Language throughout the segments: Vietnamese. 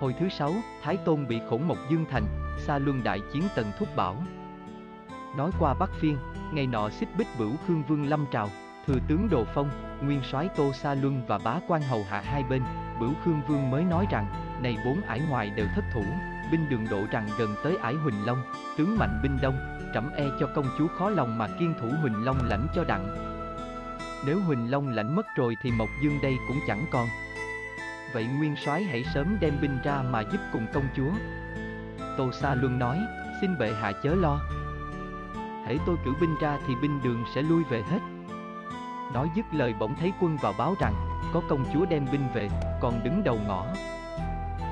Hồi thứ sáu, Thái Tôn bị khổng mộc dương thành, xa luân đại chiến tần thúc bảo. Nói qua Bắc Phiên, ngày nọ xích bích bửu Khương Vương Lâm Trào, thừa tướng Đồ Phong, nguyên soái Tô Sa Luân và bá quan hầu hạ hai bên, bửu Khương Vương mới nói rằng, này bốn ải ngoài đều thất thủ, binh đường độ rằng gần tới ải Huỳnh Long, tướng mạnh binh đông, trẫm e cho công chúa khó lòng mà kiên thủ Huỳnh Long lãnh cho đặng. Nếu Huỳnh Long lãnh mất rồi thì Mộc Dương đây cũng chẳng còn. Vậy nguyên soái hãy sớm đem binh ra mà giúp cùng công chúa. Tô Sa Luân nói, xin bệ hạ chớ lo. Hãy tôi cử binh ra thì binh đường sẽ lui về hết. Nói dứt lời bỗng thấy quân vào báo rằng, có công chúa đem binh về, còn đứng đầu ngõ.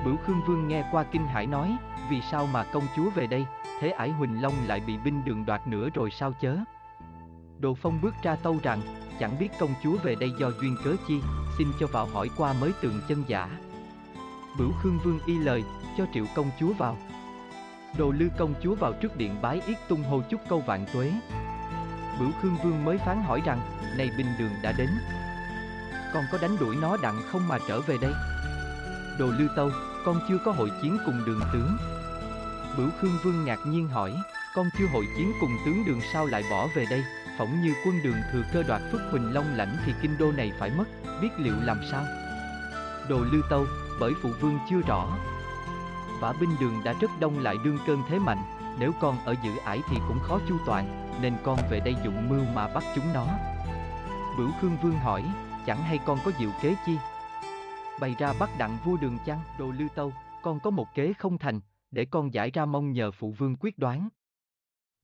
Bửu Khương Vương nghe qua kinh hải nói, vì sao mà công chúa về đây, thế ải Huỳnh Long lại bị binh đường đoạt nữa rồi sao chớ? Đồ Phong bước ra tâu rằng, chẳng biết công chúa về đây do duyên cớ chi, xin cho vào hỏi qua mới tường chân giả. Bửu Khương Vương y lời, cho triệu công chúa vào. Đồ Lư công chúa vào trước điện bái yết tung hô chúc câu vạn tuế. Bửu Khương Vương mới phán hỏi rằng, này binh đường đã đến. Con có đánh đuổi nó đặng không mà trở về đây? Đồ Lư Tâu, con chưa có hội chiến cùng đường tướng. Bửu Khương Vương ngạc nhiên hỏi, con chưa hội chiến cùng tướng đường sao lại bỏ về đây? Phỏng như quân đường thừa cơ đoạt phước Huỳnh Long lãnh thì kinh đô này phải mất, biết liệu làm sao? Đồ Lư Tâu, bởi phụ vương chưa rõ. Vả binh đường đã rất đông lại đương cơn thế mạnh, nếu con ở giữ ải thì cũng khó chu toàn, nên con về đây dụng mưu mà bắt chúng nó. Bửu Khương Vương hỏi, chẳng hay con có diệu kế chi? Bày ra bắt đặng vua đường chăng, đồ Lư Tâu, con có một kế không thành, để con giải ra mong nhờ phụ vương quyết đoán.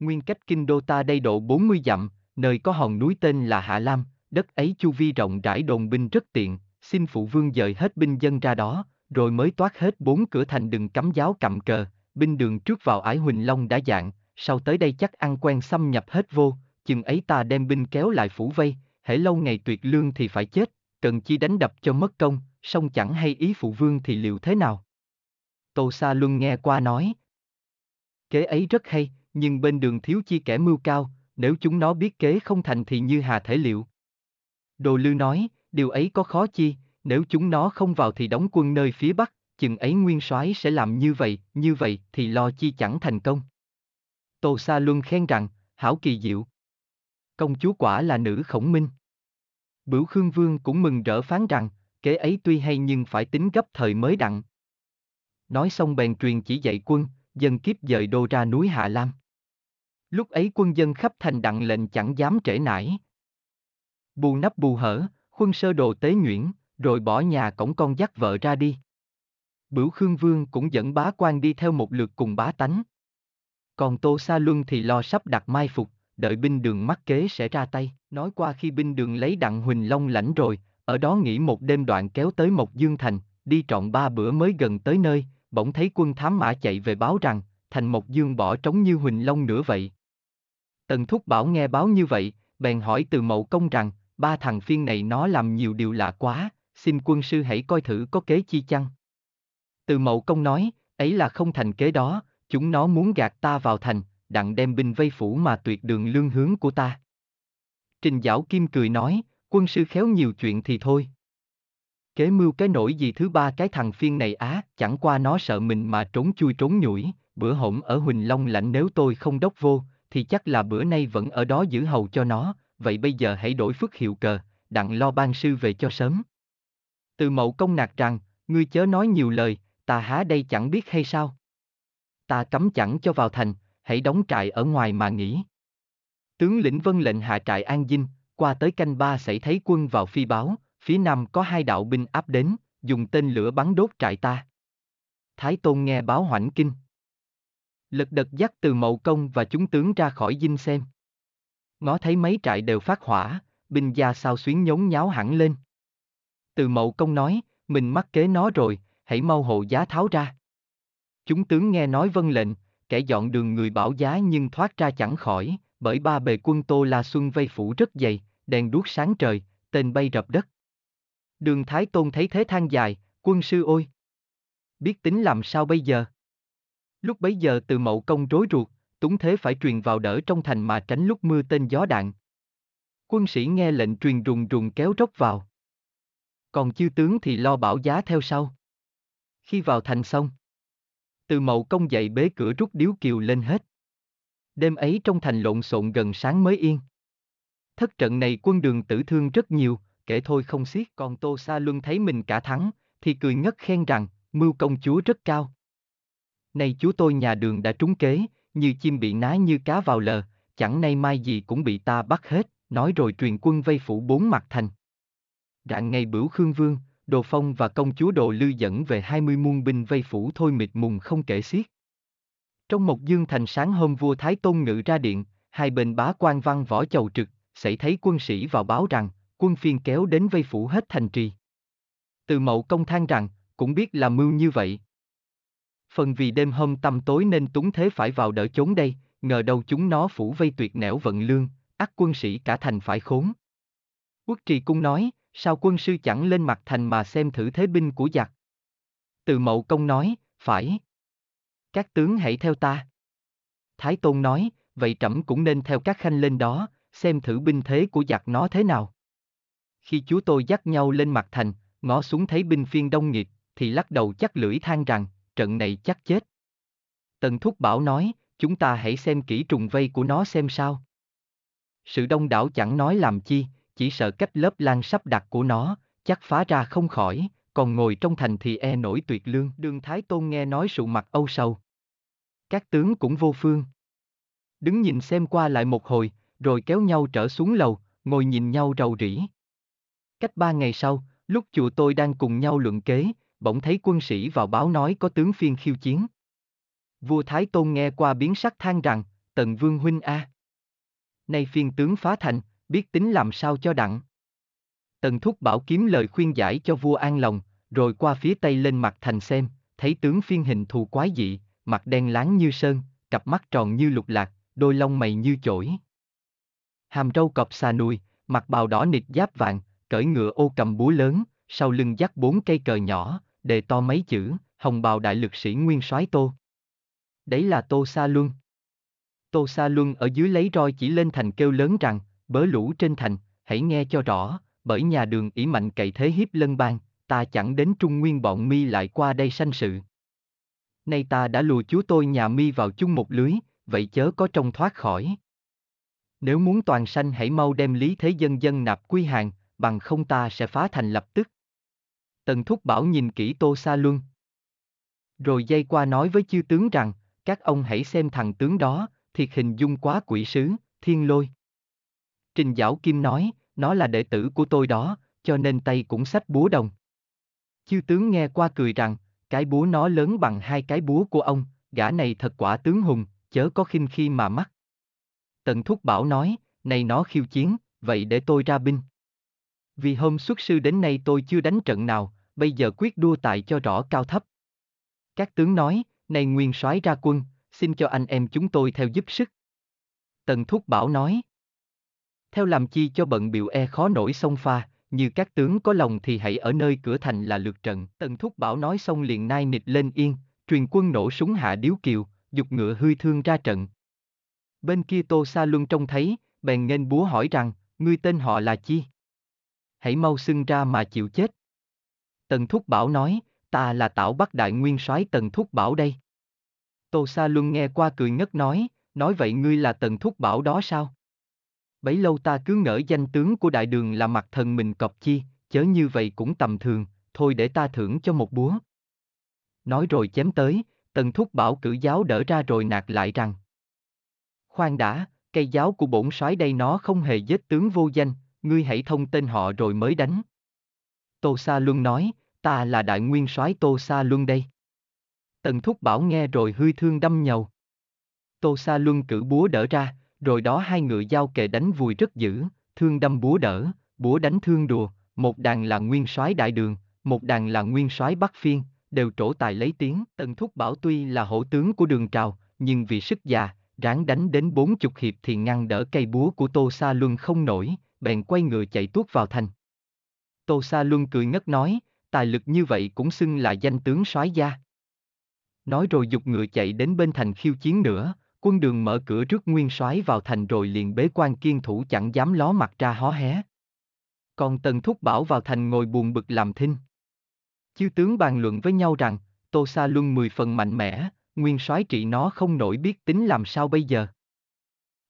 Nguyên cách kinh đô ta đây độ 40 dặm, nơi có hòn núi tên là Hạ Lam, đất ấy chu vi rộng rãi đồn binh rất tiện, xin phụ vương dời hết binh dân ra đó, rồi mới toát hết bốn cửa thành đừng cắm giáo cặm cờ, binh đường trước vào ải Huỳnh Long đã dạng, sau tới đây chắc ăn quen xâm nhập hết vô, chừng ấy ta đem binh kéo lại phủ vây, hễ lâu ngày tuyệt lương thì phải chết, cần chi đánh đập cho mất công, song chẳng hay ý phụ vương thì liệu thế nào. Tô Sa Luân nghe qua nói. Kế ấy rất hay, nhưng bên đường thiếu chi kẻ mưu cao, nếu chúng nó biết kế không thành thì như hà thể liệu. Đồ Lư nói, điều ấy có khó chi, nếu chúng nó không vào thì đóng quân nơi phía bắc, chừng ấy nguyên soái sẽ làm như vậy, như vậy thì lo chi chẳng thành công. Tô Sa Luân khen rằng, hảo kỳ diệu. Công chúa quả là nữ khổng minh. Bửu Khương Vương cũng mừng rỡ phán rằng, kế ấy tuy hay nhưng phải tính gấp thời mới đặng. Nói xong bèn truyền chỉ dạy quân, dân kiếp dời đô ra núi Hạ Lam. Lúc ấy quân dân khắp thành đặng lệnh chẳng dám trễ nải. Bù nắp bù hở, khuân sơ đồ tế nhuyễn, rồi bỏ nhà cổng con dắt vợ ra đi. Bửu Khương Vương cũng dẫn bá quan đi theo một lượt cùng bá tánh. Còn Tô Sa Luân thì lo sắp đặt mai phục, đợi binh đường mắc kế sẽ ra tay. Nói qua khi binh đường lấy đặng Huỳnh Long lãnh rồi, ở đó nghỉ một đêm đoạn kéo tới Mộc Dương Thành, đi trọn ba bữa mới gần tới nơi, bỗng thấy quân thám mã chạy về báo rằng, thành Mộc Dương bỏ trống như Huỳnh Long nữa vậy. Tần Thúc Bảo nghe báo như vậy, bèn hỏi từ mậu công rằng, ba thằng phiên này nó làm nhiều điều lạ quá, xin quân sư hãy coi thử có kế chi chăng. Từ mậu công nói, ấy là không thành kế đó, chúng nó muốn gạt ta vào thành, đặng đem binh vây phủ mà tuyệt đường lương hướng của ta. Trình Giảo Kim cười nói, quân sư khéo nhiều chuyện thì thôi. Kế mưu cái nổi gì thứ ba cái thằng phiên này á, chẳng qua nó sợ mình mà trốn chui trốn nhủi, bữa hổm ở Huỳnh Long lạnh nếu tôi không đốc vô, thì chắc là bữa nay vẫn ở đó giữ hầu cho nó, vậy bây giờ hãy đổi phước hiệu cờ, đặng lo ban sư về cho sớm. Từ mậu công nạt rằng, ngươi chớ nói nhiều lời, ta há đây chẳng biết hay sao. Ta cấm chẳng cho vào thành, hãy đóng trại ở ngoài mà nghỉ. Tướng lĩnh vân lệnh hạ trại an dinh, qua tới canh ba xảy thấy quân vào phi báo, phía nam có hai đạo binh áp đến, dùng tên lửa bắn đốt trại ta. Thái Tôn nghe báo hoảnh kinh. Lật đật dắt từ mậu công và chúng tướng ra khỏi dinh xem. Ngó thấy mấy trại đều phát hỏa, binh gia sao xuyến nhốn nháo hẳn lên. Từ mậu công nói, mình mắc kế nó rồi, hãy mau hộ giá tháo ra. Chúng tướng nghe nói vân lệnh, kẻ dọn đường người bảo giá nhưng thoát ra chẳng khỏi, bởi ba bề quân Tô La Xuân vây phủ rất dày, đèn đuốc sáng trời, tên bay rập đất. Đường Thái Tôn thấy thế than dài, quân sư ôi! Biết tính làm sao bây giờ? Lúc bấy giờ từ mậu công rối ruột, túng thế phải truyền vào đỡ trong thành mà tránh lúc mưa tên gió đạn. Quân sĩ nghe lệnh truyền rùng rùng kéo rốc vào. Còn chư tướng thì lo bảo giá theo sau. Khi vào thành xong, từ mậu công dậy bế cửa rút điếu kiều lên hết. Đêm ấy trong thành lộn xộn gần sáng mới yên. Thất trận này quân đường tử thương rất nhiều, kể thôi không xiết. Còn Tô Sa Luân thấy mình cả thắng, thì cười ngất khen rằng, mưu công chúa rất cao nay chú tôi nhà đường đã trúng kế, như chim bị ná như cá vào lờ, chẳng nay mai gì cũng bị ta bắt hết, nói rồi truyền quân vây phủ bốn mặt thành. Rạng ngày bửu Khương Vương, Đồ Phong và công chúa Đồ Lư dẫn về hai mươi muôn binh vây phủ thôi mịt mùng không kể xiết. Trong một dương thành sáng hôm vua Thái Tôn ngự ra điện, hai bên bá quan văn võ chầu trực, xảy thấy quân sĩ vào báo rằng, quân phiên kéo đến vây phủ hết thành trì. Từ mậu công than rằng, cũng biết là mưu như vậy. Phần vì đêm hôm tăm tối nên túng thế phải vào đỡ chốn đây, ngờ đâu chúng nó phủ vây tuyệt nẻo vận lương, ắt quân sĩ cả thành phải khốn. Quốc trì cung nói, sao quân sư chẳng lên mặt thành mà xem thử thế binh của giặc. Từ mậu công nói, phải. Các tướng hãy theo ta. Thái Tôn nói, vậy trẫm cũng nên theo các khanh lên đó, xem thử binh thế của giặc nó thế nào. Khi chúa tôi dắt nhau lên mặt thành, ngó xuống thấy binh phiên đông nghiệp, thì lắc đầu chắc lưỡi than rằng, trận này chắc chết. Tần Thúc Bảo nói, chúng ta hãy xem kỹ trùng vây của nó xem sao. Sự đông đảo chẳng nói làm chi, chỉ sợ cách lớp lan sắp đặt của nó, chắc phá ra không khỏi, còn ngồi trong thành thì e nổi tuyệt lương. Đương Thái Tôn nghe nói sụ mặt âu sầu. Các tướng cũng vô phương. Đứng nhìn xem qua lại một hồi, rồi kéo nhau trở xuống lầu, ngồi nhìn nhau rầu rĩ. Cách ba ngày sau, lúc chùa tôi đang cùng nhau luận kế, bỗng thấy quân sĩ vào báo nói có tướng phiên khiêu chiến. Vua Thái Tôn nghe qua biến sắc than rằng, Tần Vương Huynh A. Nay phiên tướng phá thành, biết tính làm sao cho đặng. Tần Thúc bảo kiếm lời khuyên giải cho vua an lòng, rồi qua phía tây lên mặt thành xem, thấy tướng phiên hình thù quái dị, mặt đen láng như sơn, cặp mắt tròn như lục lạc, đôi lông mày như chổi. Hàm râu cọp xà nùi, mặt bào đỏ nịt giáp vàng, cởi ngựa ô cầm búa lớn, sau lưng dắt bốn cây cờ nhỏ, đề to mấy chữ, hồng bào đại lực sĩ nguyên soái tô. Đấy là Tô Sa Luân. Tô Sa Luân ở dưới lấy roi chỉ lên thành kêu lớn rằng, bớ lũ trên thành, hãy nghe cho rõ, bởi nhà đường ỷ mạnh cậy thế hiếp lân bang, ta chẳng đến trung nguyên bọn mi lại qua đây sanh sự. Nay ta đã lùa chúa tôi nhà mi vào chung một lưới, vậy chớ có trông thoát khỏi. Nếu muốn toàn sanh hãy mau đem lý thế dân dân nạp quy hàng, bằng không ta sẽ phá thành lập tức. Tần Thúc Bảo nhìn kỹ Tô Sa Luân. Rồi dây qua nói với chư tướng rằng, các ông hãy xem thằng tướng đó, thiệt hình dung quá quỷ sứ, thiên lôi. Trình Giảo Kim nói, nó là đệ tử của tôi đó, cho nên tay cũng sách búa đồng. Chư tướng nghe qua cười rằng, cái búa nó lớn bằng hai cái búa của ông, gã này thật quả tướng hùng, chớ có khinh khi mà mắc. Tần Thúc Bảo nói, này nó khiêu chiến, vậy để tôi ra binh. Vì hôm xuất sư đến nay tôi chưa đánh trận nào, bây giờ quyết đua tại cho rõ cao thấp. Các tướng nói, này nguyên soái ra quân, xin cho anh em chúng tôi theo giúp sức. Tần Thúc Bảo nói. Theo làm chi cho bận biểu e khó nổi sông pha, như các tướng có lòng thì hãy ở nơi cửa thành là lượt trận. Tần Thúc Bảo nói xong liền nai nịch lên yên, truyền quân nổ súng hạ điếu kiều, dục ngựa hư thương ra trận. Bên kia Tô Sa Luân trông thấy, bèn nghênh búa hỏi rằng, ngươi tên họ là chi? Hãy mau xưng ra mà chịu chết. Tần Thúc Bảo nói, ta là Tảo Bắc Đại Nguyên soái Tần Thúc Bảo đây. Tô Sa Luân nghe qua cười ngất nói, nói vậy ngươi là Tần Thúc Bảo đó sao? Bấy lâu ta cứ ngỡ danh tướng của đại đường là mặt thần mình cọp chi, chớ như vậy cũng tầm thường, thôi để ta thưởng cho một búa. Nói rồi chém tới, Tần Thúc Bảo cử giáo đỡ ra rồi nạt lại rằng. Khoan đã, cây giáo của bổn soái đây nó không hề giết tướng vô danh, ngươi hãy thông tên họ rồi mới đánh. Tô Sa Luân nói, ta là đại nguyên soái Tô Sa Luân đây. Tần Thúc Bảo nghe rồi hư thương đâm nhầu. Tô Sa Luân cử búa đỡ ra, rồi đó hai ngựa giao kề đánh vùi rất dữ, thương đâm búa đỡ, búa đánh thương đùa, một đàn là nguyên soái đại đường, một đàn là nguyên soái bắc phiên, đều trổ tài lấy tiếng. Tần Thúc Bảo tuy là hổ tướng của đường trào, nhưng vì sức già, ráng đánh đến bốn chục hiệp thì ngăn đỡ cây búa của Tô Sa Luân không nổi, bèn quay ngựa chạy tuốt vào thành. Tô Sa Luân cười ngất nói, tài lực như vậy cũng xưng là danh tướng soái gia. Nói rồi dục ngựa chạy đến bên thành khiêu chiến nữa, quân đường mở cửa trước nguyên soái vào thành rồi liền bế quan kiên thủ chẳng dám ló mặt ra hó hé. Còn Tần Thúc Bảo vào thành ngồi buồn bực làm thinh. Chư tướng bàn luận với nhau rằng, Tô Sa Luân mười phần mạnh mẽ, nguyên soái trị nó không nổi biết tính làm sao bây giờ.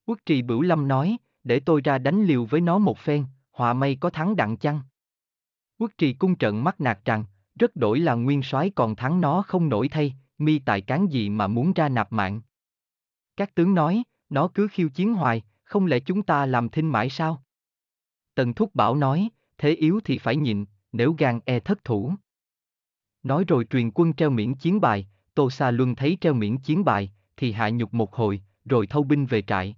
Quốc trì Bửu Lâm nói, để tôi ra đánh liều với nó một phen, họa may có thắng đặng chăng. Quốc trì cung trận mắt nạt rằng, rất đổi là nguyên soái còn thắng nó không nổi thay, mi tài cán gì mà muốn ra nạp mạng. Các tướng nói, nó cứ khiêu chiến hoài, không lẽ chúng ta làm thinh mãi sao? Tần Thúc Bảo nói, thế yếu thì phải nhịn, nếu gan e thất thủ. Nói rồi truyền quân treo miễn chiến bài, Tô Sa Luân thấy treo miễn chiến bài, thì hạ nhục một hồi, rồi thâu binh về trại.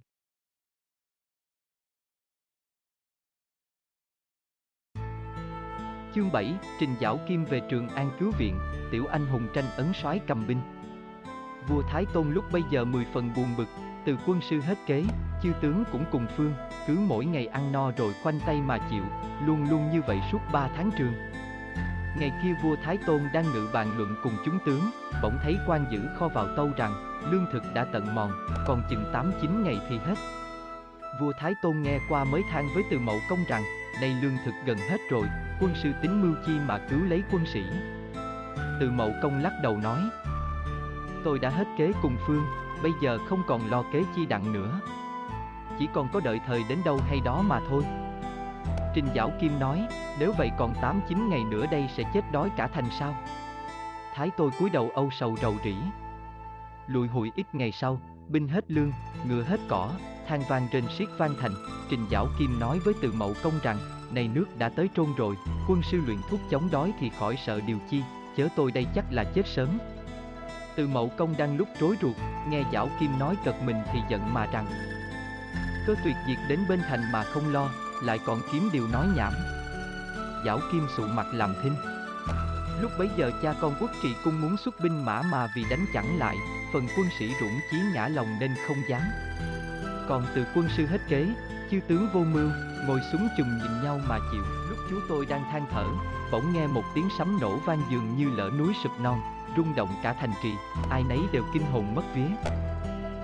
Chương 7, Trình Giảo Kim về Trường An cứu viện, Tiểu Anh hùng tranh ấn soái cầm binh. Vua Thái Tôn lúc bây giờ mười phần buồn bực, từ quân sư hết kế, chư tướng cũng cùng phương, cứ mỗi ngày ăn no rồi khoanh tay mà chịu, luôn luôn như vậy suốt ba tháng trường. Ngày kia vua Thái Tôn đang ngự bàn luận cùng chúng tướng, bỗng thấy quan giữ kho vào tâu rằng, lương thực đã tận mòn, còn chừng 8-9 ngày thì hết. Vua Thái Tôn nghe qua mới than với từ mậu công rằng, nay lương thực gần hết rồi, quân sư tính mưu chi mà cứu lấy quân sĩ. Từ mậu công lắc đầu nói, tôi đã hết kế cùng phương, bây giờ không còn lo kế chi đặng nữa. Chỉ còn có đợi thời đến đâu hay đó mà thôi. Trình Giảo Kim nói, nếu vậy còn 8-9 ngày nữa đây sẽ chết đói cả thành sao? Thái tôi cúi đầu âu sầu rầu rĩ. Lùi hụi ít ngày sau, binh hết lương, ngựa hết cỏ, than vang trên siết vang thành, Trình Giảo Kim nói với từ mậu công rằng, này nước đã tới trôn rồi, quân sư luyện thuốc chống đói thì khỏi sợ điều chi, chớ tôi đây chắc là chết sớm. Từ mậu công đang lúc rối ruột, nghe Giảo Kim nói cật mình thì giận mà rằng, cơ tuyệt diệt đến bên thành mà không lo, lại còn kiếm điều nói nhảm. Giảo Kim sụ mặt làm thinh. Lúc bấy giờ cha con quốc trị cung muốn xuất binh mã mà vì đánh chẳng lại, phần quân sĩ rủng chí ngã lòng nên không dám. Còn từ quân sư hết kế, chư tướng vô mưu, ngồi xuống chùm nhìn nhau mà chịu. Lúc chú tôi đang than thở, bỗng nghe một tiếng sấm nổ vang dường như lỡ núi sụp non, rung động cả thành trì, ai nấy đều kinh hồn mất vía.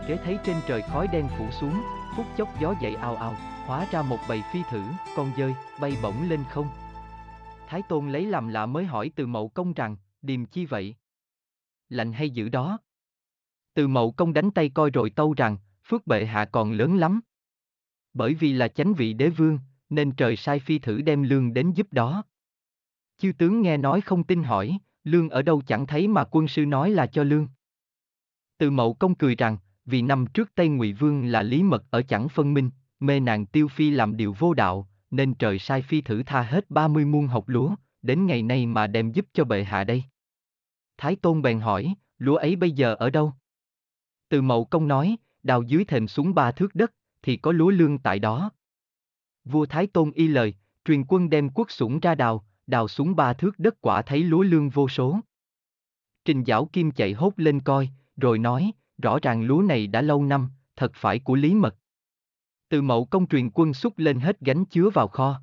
Kế thấy trên trời khói đen phủ xuống, phút chốc gió dậy ao ao, hóa ra một bầy phi thử, con dơi, bay bổng lên không. Thái Tôn lấy làm lạ mới hỏi từ mậu công rằng, điềm chi vậy? Lạnh hay dữ đó? Từ mậu công đánh tay coi rồi tâu rằng, phước bệ hạ còn lớn lắm. Bởi vì là chánh vị đế vương, nên trời sai phi thử đem lương đến giúp đó. Chư tướng nghe nói không tin hỏi, lương ở đâu chẳng thấy mà quân sư nói là cho lương. Từ mậu công cười rằng, vì năm trước Tây Ngụy Vương là Lý Mật ở chẳng phân minh, mê nàng tiêu phi làm điều vô đạo, nên trời sai phi thử tha hết 30 muôn học lúa, đến ngày nay mà đem giúp cho bệ hạ đây. Thái Tôn bèn hỏi, lúa ấy bây giờ ở đâu? Từ mậu công nói, đào dưới thềm xuống ba thước đất, thì có lúa lương tại đó. Vua Thái Tôn y lời, truyền quân đem quốc sủng ra đào, đào xuống ba thước đất quả thấy lúa lương vô số. Trình Giảo Kim chạy hốt lên coi, rồi nói, rõ ràng lúa này đã lâu năm, thật phải của Lý Mật. Từ mậu công truyền quân xúc lên hết gánh chứa vào kho.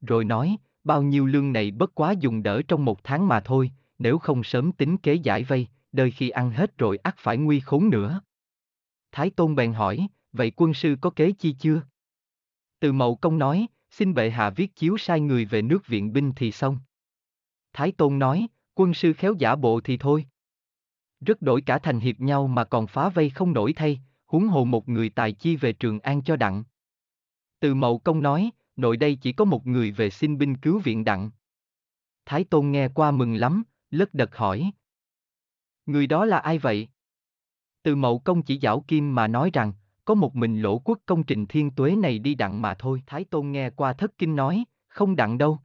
Rồi nói, bao nhiêu lương này bất quá dùng đỡ trong một tháng mà thôi, nếu không sớm tính kế giải vây, đời khi ăn hết rồi ắt phải nguy khốn nữa. Thái Tôn bèn hỏi, vậy quân sư có kế chi chưa? Từ mậu công nói, xin bệ hạ viết chiếu sai người về nước viện binh thì xong. Thái Tôn nói, quân sư khéo giả bộ thì thôi. Rất đổi cả thành hiệp nhau mà còn phá vây không nổi thay, huống hồ một người tài chi về Trường An cho đặng. Từ mậu công nói, nội đây chỉ có một người về xin binh cứu viện đặng. Thái Tôn nghe qua mừng lắm, lất đật hỏi. Người đó là ai vậy? Từ mậu công chỉ giảo kim mà nói rằng, có một mình lỗ quốc công trình thiên tuế này đi đặng mà thôi. Thái Tôn nghe qua thất kinh nói, không đặng đâu.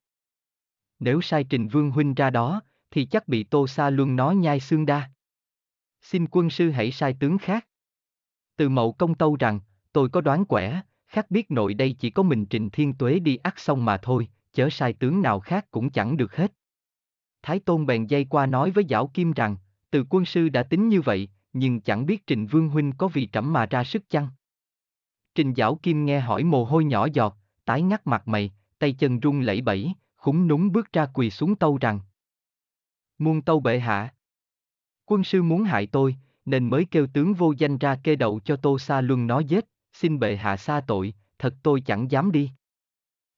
Nếu sai trình vương huynh ra đó, thì chắc bị tô sa luôn nó nhai xương đa. Xin quân sư hãy sai tướng khác. Từ mậu công tâu rằng, tôi có đoán quẻ, khác biết nội đây chỉ có mình Trình Thiên Tuế đi ắt xong mà thôi, chớ sai tướng nào khác cũng chẳng được hết. Thái Tôn bèn dây qua nói với Giảo Kim rằng, từ quân sư đã tính như vậy, nhưng chẳng biết Trình Vương Huynh có vì trẫm mà ra sức chăng? Trình Giảo Kim nghe hỏi mồ hôi nhỏ giọt, tái ngắt mặt mày, tay chân run lẩy bẩy, khúng núng bước ra quỳ xuống tâu rằng. Muôn tâu bệ hạ. Quân sư muốn hại tôi, nên mới kêu tướng vô danh ra kê đậu cho Tô xa Luân nó giết, xin bệ hạ xa tội, thật tôi chẳng dám đi.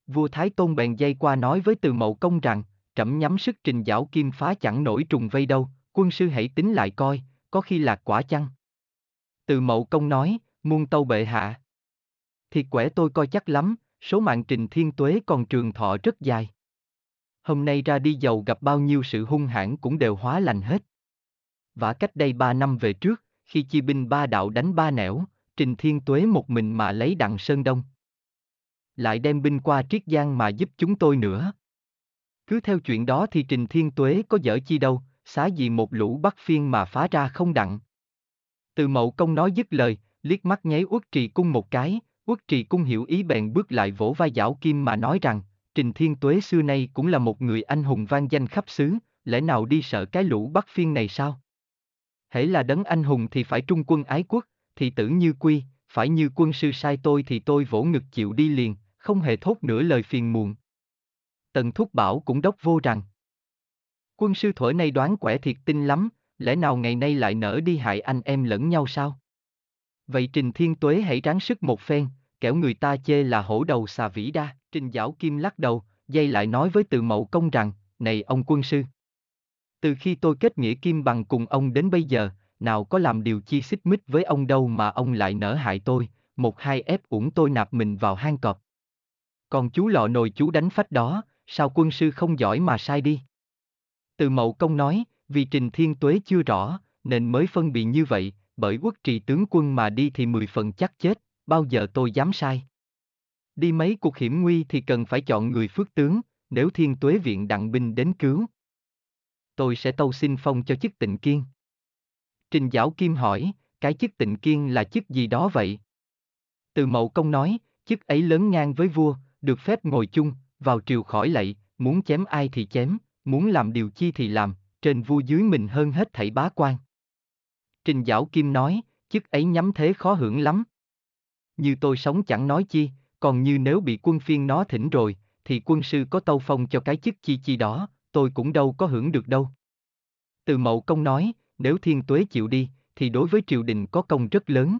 Vua Thái Tôn bèn dây qua nói với từ mậu công rằng, trẫm nhắm sức trình giảo kim phá chẳng nổi trùng vây đâu, quân sư hãy tính lại coi, có khi lạc quả chăng? Từ mậu công nói, muôn tâu bệ hạ. Thiệt quẻ tôi coi chắc lắm, số mạng trình thiên tuế còn trường thọ rất dài. Hôm nay ra đi giàu gặp bao nhiêu sự hung hãn cũng đều hóa lành hết. Và cách đây ba năm về trước, khi chi binh ba đạo đánh ba nẻo, Trình Thiên Tuế một mình mà lấy đặng Sơn Đông. Lại đem binh qua Triết Giang mà giúp chúng tôi nữa. Cứ theo chuyện đó thì Trình Thiên Tuế có dở chi đâu, xá gì một lũ bắt phiên mà phá ra không đặng. Từ mậu công nói dứt lời, liếc mắt nháy uất trì cung một cái, uất trì cung hiểu ý bèn bước lại vỗ vai giảo kim mà nói rằng, Trình Thiên Tuế xưa nay cũng là một người anh hùng vang danh khắp xứ, lẽ nào đi sợ cái lũ bắt phiên này sao? Hễ là đấng anh hùng thì phải trung quân ái quốc, thì tử như quy, phải như quân sư sai tôi thì tôi vỗ ngực chịu đi liền, không hề thốt nửa lời phiền muộn. Tần Thúc Bảo cũng đốc vô rằng. Quân sư thuở nay đoán quẻ thiệt tinh lắm, lẽ nào ngày nay lại nỡ đi hại anh em lẫn nhau sao? Vậy Trình Thiên Tuế hãy ráng sức một phen, kẻo người ta chê là hổ đầu xà vĩ đa. Trình Giảo Kim lắc đầu, dây lại nói với từ mậu công rằng, này ông quân sư. Từ khi tôi kết nghĩa kim bằng cùng ông đến bây giờ, nào có làm điều chi xích mích với ông đâu mà ông lại nỡ hại tôi, một hai ép uổng tôi nạp mình vào hang cọp. Còn chú lọ nồi chú đánh phách đó, sao quân sư không giỏi mà sai đi? Từ mậu công nói, vì trình thiên tuế chưa rõ, nên mới phân biệt như vậy, bởi quốc trì tướng quân mà đi thì mười phần chắc chết, bao giờ tôi dám sai. Đi mấy cuộc hiểm nguy thì cần phải chọn người phước tướng, nếu thiên tuế viện đặng binh đến cứu. Tôi sẽ tâu xin phong cho chức tịnh kiên. Trình Giảo Kim hỏi, cái chức tịnh kiên là chức gì đó vậy? Từ mậu công nói, chức ấy lớn ngang với vua, được phép ngồi chung, vào triều khỏi lạy, muốn chém ai thì chém, muốn làm điều chi thì làm, trên vua dưới mình hơn hết thảy bá quan. Trình Giảo Kim nói, chức ấy nhắm thế khó hưởng lắm. Như tôi sống chẳng nói chi, còn như nếu bị quân phiên nó thỉnh rồi, thì quân sư có tâu phong cho cái chức chi chi đó, tôi cũng đâu có hưởng được đâu. Từ mậu công nói, nếu thiên tuế chịu đi, thì đối với triều đình có công rất lớn.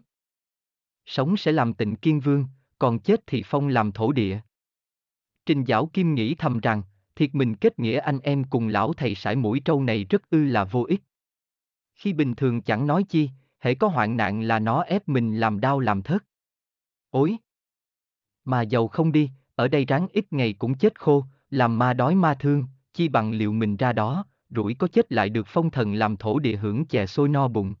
Sống sẽ làm tịnh kiên vương, còn chết thì phong làm thổ địa. Trình Giảo Kim nghĩ thầm rằng, thiệt mình kết nghĩa anh em cùng lão thầy sải mũi trâu này rất ư là vô ích. Khi bình thường chẳng nói chi, hễ có hoạn nạn là nó ép mình làm đau làm thất. Ôi! Mà giàu không đi, ở đây ráng ít ngày cũng chết khô, làm ma đói ma thương, chi bằng liệu mình ra đó, rủi có chết lại được phong thần làm thổ địa hưởng chè sôi no bụng.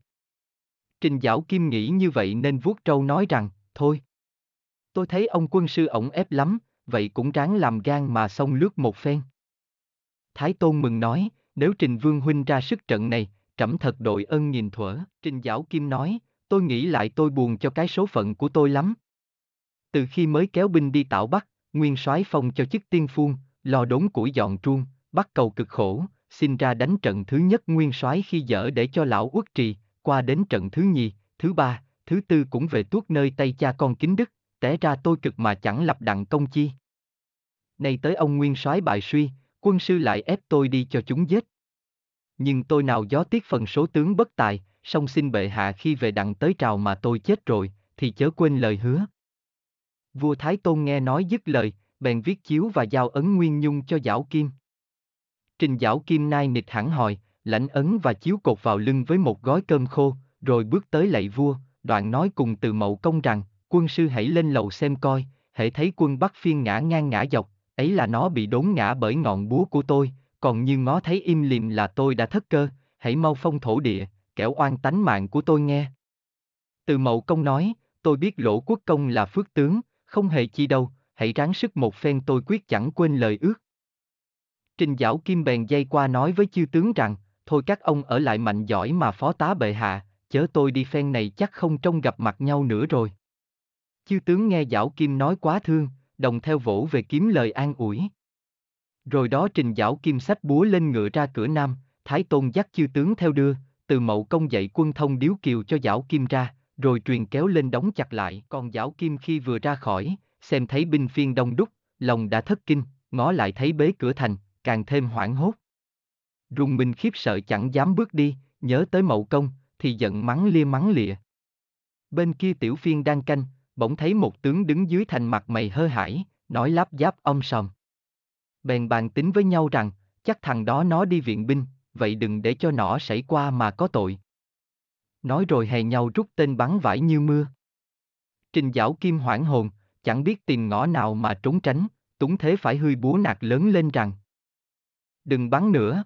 Trình Giảo Kim nghĩ như vậy nên vuốt trâu nói rằng, thôi. Tôi thấy ông quân sư ổng ép lắm, vậy cũng ráng làm gan mà xông lướt một phen. Thái Tôn mừng nói, nếu Trình Vương Huynh ra sức trận này, trẫm thật đội ơn nghìn thuở. Trình Giảo Kim nói, tôi nghĩ lại tôi buồn cho cái số phận của tôi lắm. Từ khi mới kéo binh đi tạo Bắc, Nguyên soái phong cho chức tiên phuông, lo đốn củi dọn truông, bắt cầu cực khổ, xin ra đánh trận thứ nhất Nguyên soái khi dở để cho lão uất trì, qua đến trận thứ nhì, thứ ba, thứ tư cũng về tuốt nơi tay cha con kính đức, té ra tôi cực mà chẳng lập đặng công chi. Nay tới ông Nguyên soái bại suy, quân sư lại ép tôi đi cho chúng giết. Nhưng tôi nào gió tiếc phần số tướng bất tài, song xin bệ hạ khi về đặng tới trào mà tôi chết rồi, thì chớ quên lời hứa. Vua Thái Tôn nghe nói dứt lời, bèn viết chiếu và giao ấn nguyên nhung cho Giảo Kim. Trình Giảo Kim nai nịch hẳn hòi, lãnh ấn và chiếu cột vào lưng với một gói cơm khô, rồi bước tới lạy vua, đoạn nói cùng từ mậu công rằng, quân sư hãy lên lầu xem coi, hãy thấy quân Bắc phiên ngã ngang ngã dọc, ấy là nó bị đốn ngã bởi ngọn búa của tôi, còn như ngó thấy im lìm là tôi đã thất cơ, hãy mau phong thổ địa, kẻo oan tánh mạng của tôi nghe. Từ mậu công nói, tôi biết lỗ quốc công là phước tướng, không hề chi đâu, hãy ráng sức một phen tôi quyết chẳng quên lời ước. Trình Giảo Kim bèn dây qua nói với chư tướng rằng, thôi các ông ở lại mạnh giỏi mà phó tá bệ hạ, chớ tôi đi phen này chắc không trông gặp mặt nhau nữa rồi. Chư tướng nghe Giảo Kim nói quá thương, đồng theo vỗ về kiếm lời an ủi. Rồi đó Trình Giảo Kim sách búa lên ngựa ra cửa nam, Thái Tôn dắt chư tướng theo đưa, từ mậu công dạy quân thông điếu kiều cho Giảo Kim ra, rồi truyền kéo lên đóng chặt lại. Còn Giảo Kim khi vừa ra khỏi, xem thấy binh phiên đông đúc, lòng đã thất kinh, ngó lại thấy bế cửa thành, càng thêm hoảng hốt. Rùng mình khiếp sợ chẳng dám bước đi, nhớ tới mậu công, thì giận mắng lia mắng lịa. Bên kia tiểu phiên đang canh, bỗng thấy một tướng đứng dưới thành mặt mày hơ hải, nói lắp giáp ông sòm. Bèn bàn tính với nhau rằng, chắc thằng đó nó đi viện binh, vậy đừng để cho nó xảy qua mà có tội. Nói rồi hè nhau rút tên bắn vải như mưa. Trình Giảo Kim hoảng hồn, chẳng biết tìm ngõ nào mà trốn tránh, túng thế phải hươi búa nạt lớn lên rằng. Đừng bắn nữa.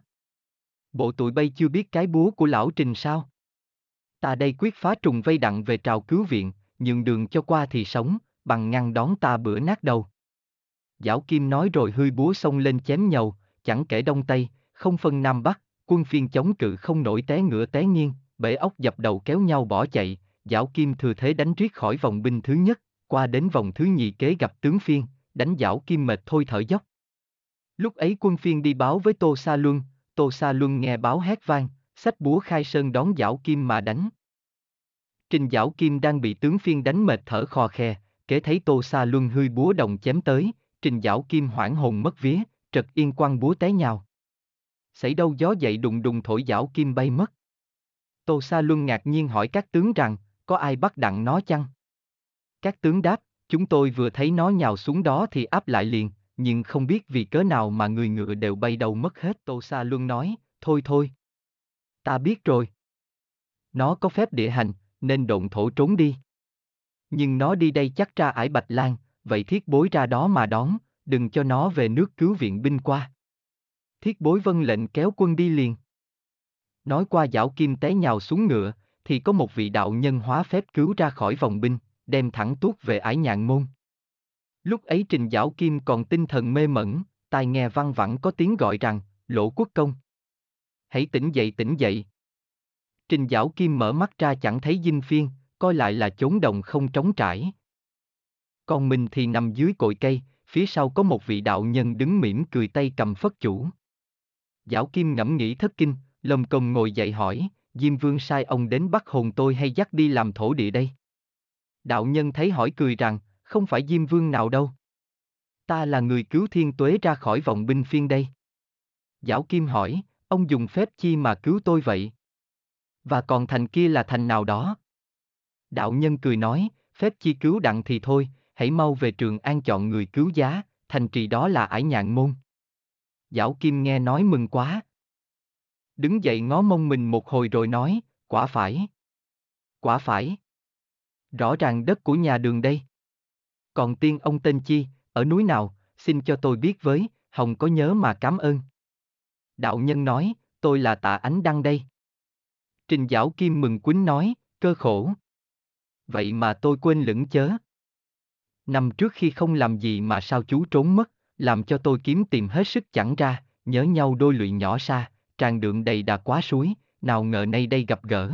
Bộ tụi bay chưa biết cái búa của lão Trình sao? Ta đây quyết phá trùng vây đặng về trào cứu viện, nhường đường cho qua thì sống, bằng ngăn đón ta bữa nát đầu. Giảo Kim nói rồi hơi búa xông lên chém nhầu, chẳng kể đông tây, không phân nam bắc, quân phiên chống cự không nổi té ngựa té nghiêng, bể ốc dập đầu kéo nhau bỏ chạy, Giảo Kim thừa thế đánh riết khỏi vòng binh thứ nhất, qua đến vòng thứ nhì kế gặp tướng phiên, đánh Giảo Kim mệt thôi thở dốc. Lúc ấy quân phiên đi báo với Tô Sa Luân, Tô Sa Luân nghe báo hét vang, sách búa khai sơn đón Giảo Kim mà đánh. Trình Giảo Kim đang bị tướng phiên đánh mệt thở khò khe, kế thấy Tô Sa Luân hư búa đồng chém tới, Trình Giảo Kim hoảng hồn mất vía, trật yên quăng búa té nhào. Xảy đâu gió dậy đùng đùng thổi Giảo Kim bay mất. Tô Sa Luân ngạc nhiên hỏi các tướng rằng, có ai bắt đặng nó chăng? Các tướng đáp, chúng tôi vừa thấy nó nhào xuống đó thì áp lại liền, nhưng không biết vì cớ nào mà người ngựa đều bay đầu mất hết. Tô Sa Luân nói, thôi thôi. Ta biết rồi. Nó có phép địa hành, nên độn thổ trốn đi. Nhưng nó đi đây chắc ra ải Bạch Lan, vậy thiết bối ra đó mà đón, đừng cho nó về nước cứu viện binh qua. Thiết bối vân lệnh kéo quân đi liền. Nói qua giảo kim té nhào xuống ngựa, thì có một vị đạo nhân hóa phép cứu ra khỏi vòng binh, đem thẳng tuốt về ải nhạn môn. Lúc ấy trình giảo kim còn tinh thần mê mẩn, tai nghe văng vẳng có tiếng gọi rằng, lỗ quốc công. Hãy tỉnh dậy tỉnh dậy. Trình dảo kim mở mắt ra chẳng thấy dinh phiên, coi lại là chốn đồng không trống trải. Còn mình thì nằm dưới cội cây, phía sau có một vị đạo nhân đứng mỉm cười tay cầm phất chủ. Giảo Kim ngẫm nghĩ thất kinh, lầm công ngồi dậy hỏi, Diêm Vương sai ông đến bắt hồn tôi hay dắt đi làm thổ địa đây? Đạo nhân thấy hỏi cười rằng, không phải Diêm Vương nào đâu. Ta là người cứu thiên tuế ra khỏi vòng binh phiên đây. Giảo Kim hỏi, ông dùng phép chi mà cứu tôi vậy? Và còn thành kia là thành nào đó? Đạo nhân cười nói, phép chi cứu đặng thì thôi, hãy mau về trường an chọn người cứu giá, thành trì đó là ải nhạn môn. Giảo Kim nghe nói mừng quá. Đứng dậy ngó mông mình một hồi rồi nói, quả phải. Quả phải. Rõ ràng đất của nhà đường đây. Còn tiên ông tên chi, ở núi nào, xin cho tôi biết với, Hồng có nhớ mà cảm ơn. Đạo nhân nói, tôi là tạ ánh đăng đây. Trình Giảo Kim mừng quýnh nói, cơ khổ. Vậy mà tôi quên lửng chớ. Năm trước khi không làm gì mà sao chú trốn mất, làm cho tôi kiếm tìm hết sức chẳng ra, nhớ nhau đôi lụy nhỏ xa, tràn đường đầy đà quá suối, nào ngờ nay đây gặp gỡ.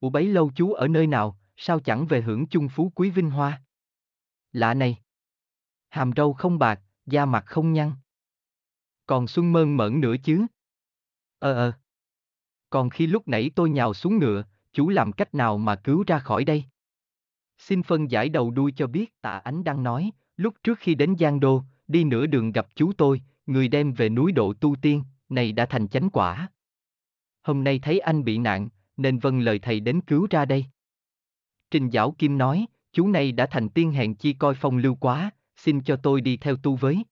Ủa bấy lâu chú ở nơi nào, sao chẳng về hưởng chung phú quý vinh hoa? Lạ này. Hàm râu không bạc, da mặt không nhăn. Còn xuân mơn mởn nữa chứ? Ờ ờ. Còn khi lúc nãy tôi nhào xuống ngựa, chú làm cách nào mà cứu ra khỏi đây? Xin phân giải đầu đuôi cho biết tạ ánh đang nói, lúc trước khi đến Giang Đô, đi nửa đường gặp chú tôi, người đem về núi độ tu tiên, này đã thành chánh quả. Hôm nay thấy anh bị nạn, nên vâng lời thầy đến cứu ra đây. Trình Giảo Kim nói, chú này đã thành tiên hẹn chi coi phong lưu quá, xin cho tôi đi theo tu với.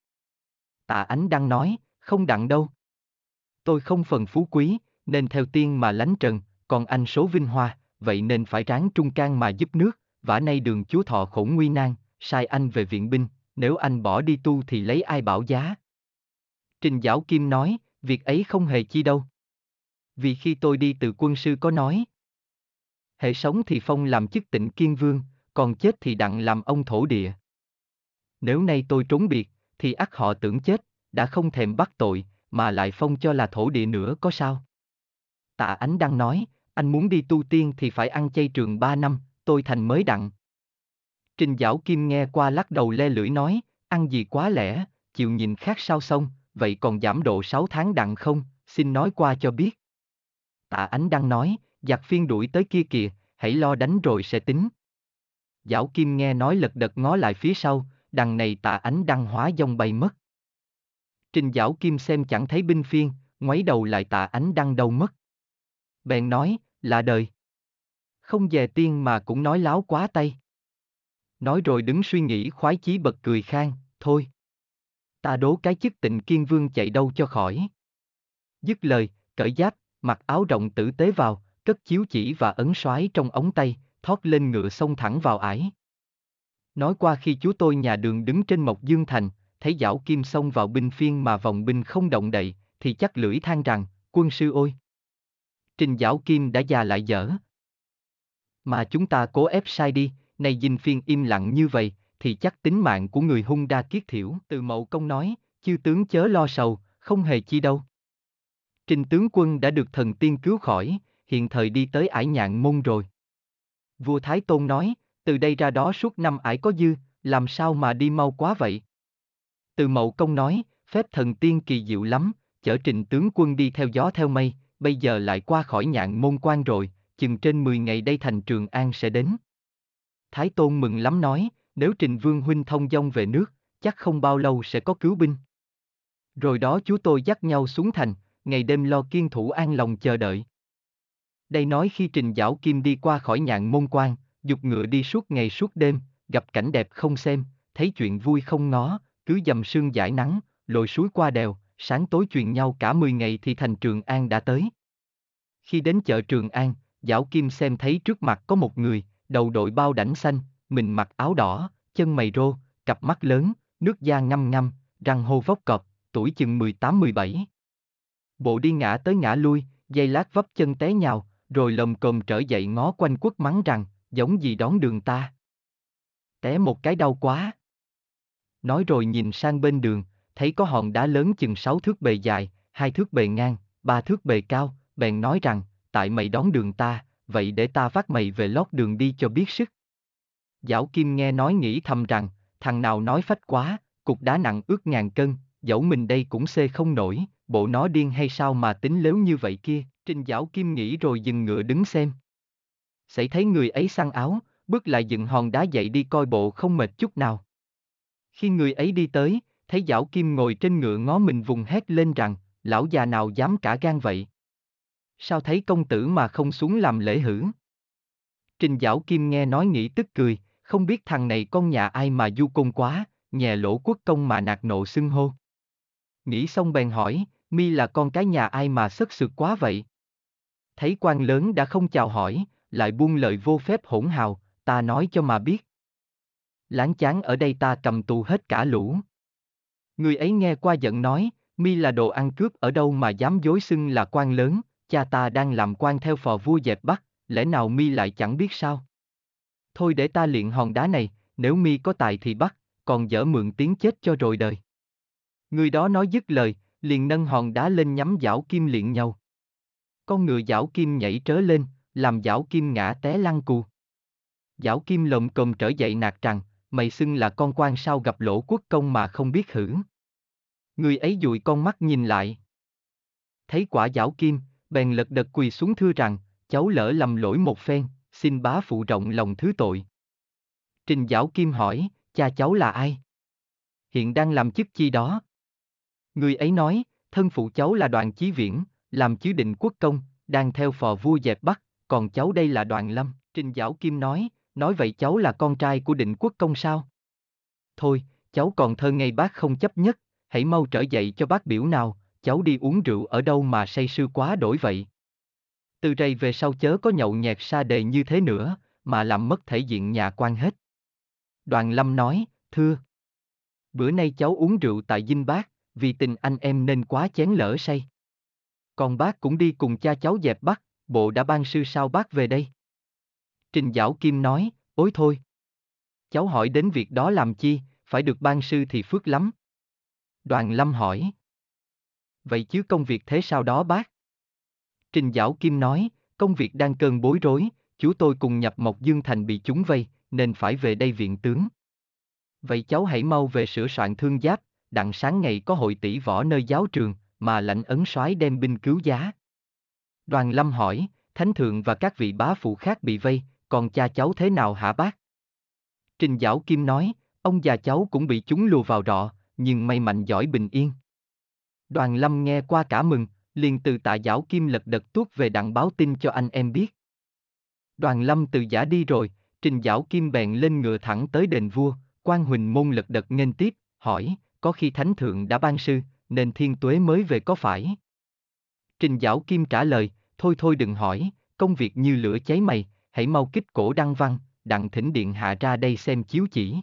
Tạ Ánh đang nói, không đặng đâu. Tôi không phần phú quý, nên theo tiên mà lánh trần, còn anh số vinh hoa, vậy nên phải ráng trung can mà giúp nước, vả nay đường chúa thọ khổ nguy nan, sai anh về viện binh, nếu anh bỏ đi tu thì lấy ai bảo giá. Trình Giảo Kim nói, việc ấy không hề chi đâu. Vì khi tôi đi từ quân sư có nói. Hệ sống thì phong làm chức tịnh kiên vương, còn chết thì đặng làm ông thổ địa. Nếu nay tôi trốn biệt, thì ắt họ tưởng chết, đã không thèm bắt tội, mà lại phong cho là thổ địa nữa có sao? Tạ Ánh đang nói, anh muốn đi tu tiên thì phải ăn chay trường ba năm, tôi thành mới đặng. Trình Giảo Kim nghe qua lắc đầu le lưỡi nói, ăn gì quá lẻ, chịu nhìn khác sao xong, vậy còn giảm độ 6 tháng đặng không, xin nói qua cho biết. Tạ Ánh đang nói, giặc phiên đuổi tới kia kìa, hãy lo đánh rồi sẽ tính. Giảo Kim nghe nói lật đật ngó lại phía sau, đằng này tạ ánh đăng hóa dông bay mất. Trình Giảo Kim xem chẳng thấy binh phiên, ngoáy đầu lại tạ ánh đăng đâu mất. Bèn nói, là đời. Không về tiên mà cũng nói láo quá tay. Nói rồi đứng suy nghĩ khoái chí bật cười khang, thôi. Ta đố cái chức tịnh kiên vương chạy đâu cho khỏi. Dứt lời, cởi giáp, mặc áo rộng tử tế vào, cất chiếu chỉ và ấn soái trong ống tay, thoát lên ngựa xông thẳng vào ải. Nói qua khi chú tôi nhà đường đứng trên Mộc Dương Thành, thấy dảo kim xông vào binh phiên mà vòng binh không động đậy, thì chắc lưỡi than rằng, quân sư ôi! Trình dảo kim đã già lại dở. Mà chúng ta cố ép sai đi, nay dinh phiên im lặng như vậy, thì chắc tính mạng của người hung đa kiết thiểu. Từ mậu công nói, chư tướng chớ lo sầu, không hề chi đâu. Trình tướng quân đã được thần tiên cứu khỏi, hiện thời đi tới ải nhạn môn rồi. Vua Thái Tôn nói, từ đây ra đó suốt năm ải có dư, làm sao mà đi mau quá vậy? Từ mậu công nói, phép thần tiên kỳ diệu lắm, chở trình tướng quân đi theo gió theo mây, bây giờ lại qua khỏi nhạn môn quan rồi, chừng trên 10 ngày đây thành Trường An sẽ đến. Thái Tôn mừng lắm nói, nếu Trình Vương Huynh thông dong về nước, chắc không bao lâu sẽ có cứu binh. Rồi đó chú tôi dắt nhau xuống thành, ngày đêm lo kiên thủ an lòng chờ đợi. Đây nói khi Trình Giảo Kim đi qua khỏi nhạn môn quan, dục ngựa đi suốt ngày suốt đêm, gặp cảnh đẹp không xem, thấy chuyện vui không ngó, cứ dầm sương giải nắng, lội suối qua đèo, sáng tối truyền nhau cả 10 ngày thì thành Trường An đã tới. Khi đến chợ Trường An, Giảo Kim xem thấy trước mặt có một người, đầu đội bao đảnh xanh, mình mặc áo đỏ, chân mày rô, cặp mắt lớn, nước da ngăm ngăm, răng hô vóc cọp, tuổi chừng 18-17. Bộ đi ngã tới ngã lui, dây lát vấp chân té nhào, rồi lồng cồm trở dậy ngó quanh quất mắng rằng, giống gì đón đường ta. Té một cái đau quá. Nói rồi nhìn sang bên đường, thấy có hòn đá lớn chừng sáu thước bề dài, hai thước bề ngang, ba thước bề cao, bèn nói rằng, tại mày đón đường ta, vậy để ta vác mày về lót đường đi cho biết sức. Giảo Kim nghe nói nghĩ thầm rằng, thằng nào nói phách quá, cục đá nặng ước ngàn cân, dẫu mình đây cũng xê không nổi, bộ nó điên hay sao mà tính lếu như vậy kia, Trình Giảo Kim nghĩ rồi dừng ngựa đứng xem. Xảy thấy người ấy săn áo, bước lại dựng hòn đá dậy đi coi bộ không mệt chút nào. Khi người ấy đi tới, thấy Giảo Kim ngồi trên ngựa ngó mình vùng hét lên rằng, lão già nào dám cả gan vậy? Sao thấy công tử mà không xuống làm lễ hử? Trình Giảo Kim nghe nói nghĩ tức cười, không biết thằng này con nhà ai mà du côn quá, nhè lỗ quốc công mà nạt nộ xưng hô. Nghĩ xong bèn hỏi, mi là con cái nhà ai mà sất sượt quá vậy? Thấy quan lớn đã không chào hỏi, lại buông lời vô phép hỗn hào, ta nói cho mà biết. Láng chán ở đây ta cầm tù hết cả lũ. Người ấy nghe qua giận nói, mi là đồ ăn cướp ở đâu mà dám dối xưng là quan lớn, cha ta đang làm quan theo phò vua dẹp bắt, lẽ nào mi lại chẳng biết sao? Thôi để ta luyện hòn đá này, nếu mi có tài thì bắt, còn dở mượn tiếng chết cho rồi đời. Người đó nói dứt lời, liền nâng hòn đá lên nhắm giảo kim luyện nhau. Con ngựa giảo kim nhảy trớ lên, làm giảo kim ngã té lăn cù. Giảo kim lồm cồm trở dậy nạt rằng, mày xưng là con quan sao gặp lỗ quốc công mà không biết hưởng. Người ấy dụi con mắt nhìn lại. Thấy quả giáo kim, bèn lật đật quỳ xuống thưa rằng, cháu lỡ lầm lỗi một phen, xin bá phụ rộng lòng thứ tội. Trình Giảo Kim hỏi, cha cháu là ai? Hiện đang làm chức chi đó? Người ấy nói, thân phụ cháu là đoàn chí viễn, làm chứ định quốc công, đang theo phò vua dẹp Bắc, còn cháu đây là đoàn lâm. Trình Giảo Kim nói, nói vậy cháu là con trai của định quốc công sao? Thôi, cháu còn thơ ngây bác không chấp nhất, hãy mau trở dậy cho bác biểu nào, cháu đi uống rượu ở đâu mà say sưa quá đổi vậy. Từ đây về sau chớ có nhậu nhẹt xa đề như thế nữa, mà làm mất thể diện nhà quan hết. Đoàn Lâm nói, thưa. Bữa nay cháu uống rượu tại dinh bác, vì tình anh em nên quá chén lỡ say. Còn bác cũng đi cùng cha cháu dẹp bắt, bộ đã ban sư sao bác về đây? Trình Giảo Kim nói, ối thôi. Cháu hỏi đến việc đó làm chi, phải được ban sư thì phước lắm. Đoàn Lâm hỏi. Vậy chứ công việc thế sao đó bác? Trình Giảo Kim nói, công việc đang cơn bối rối, chú tôi cùng nhập Mộc Dương Thành bị chúng vây, nên phải về đây viện tướng. Vậy cháu hãy mau về sửa soạn thương giáp, đặng sáng ngày có hội tỷ võ nơi giáo trường, mà lãnh ấn soái đem binh cứu giá. Đoàn Lâm hỏi, Thánh Thượng và các vị bá phụ khác bị vây, còn cha cháu thế nào hả bác? Trình Giảo Kim nói, ông già cháu cũng bị chúng lùa vào rọ, nhưng may mạnh giỏi bình yên. Đoàn Lâm nghe qua cả mừng, liền từ tạ Giảo Kim lật đật tuốt về đặng báo tin cho anh em biết. Đoàn Lâm từ giả đi rồi, Trình Giảo Kim bèn lên ngựa thẳng tới đền vua, quan huỳnh môn lật đật nghênh tiếp, hỏi, có khi Thánh Thượng đã ban sư, nên thiên tuế mới về có phải? Trình Giảo Kim trả lời, thôi thôi đừng hỏi, công việc như lửa cháy mày, hãy mau kích cổ đăng văn, đặng thỉnh điện hạ ra đây xem chiếu chỉ.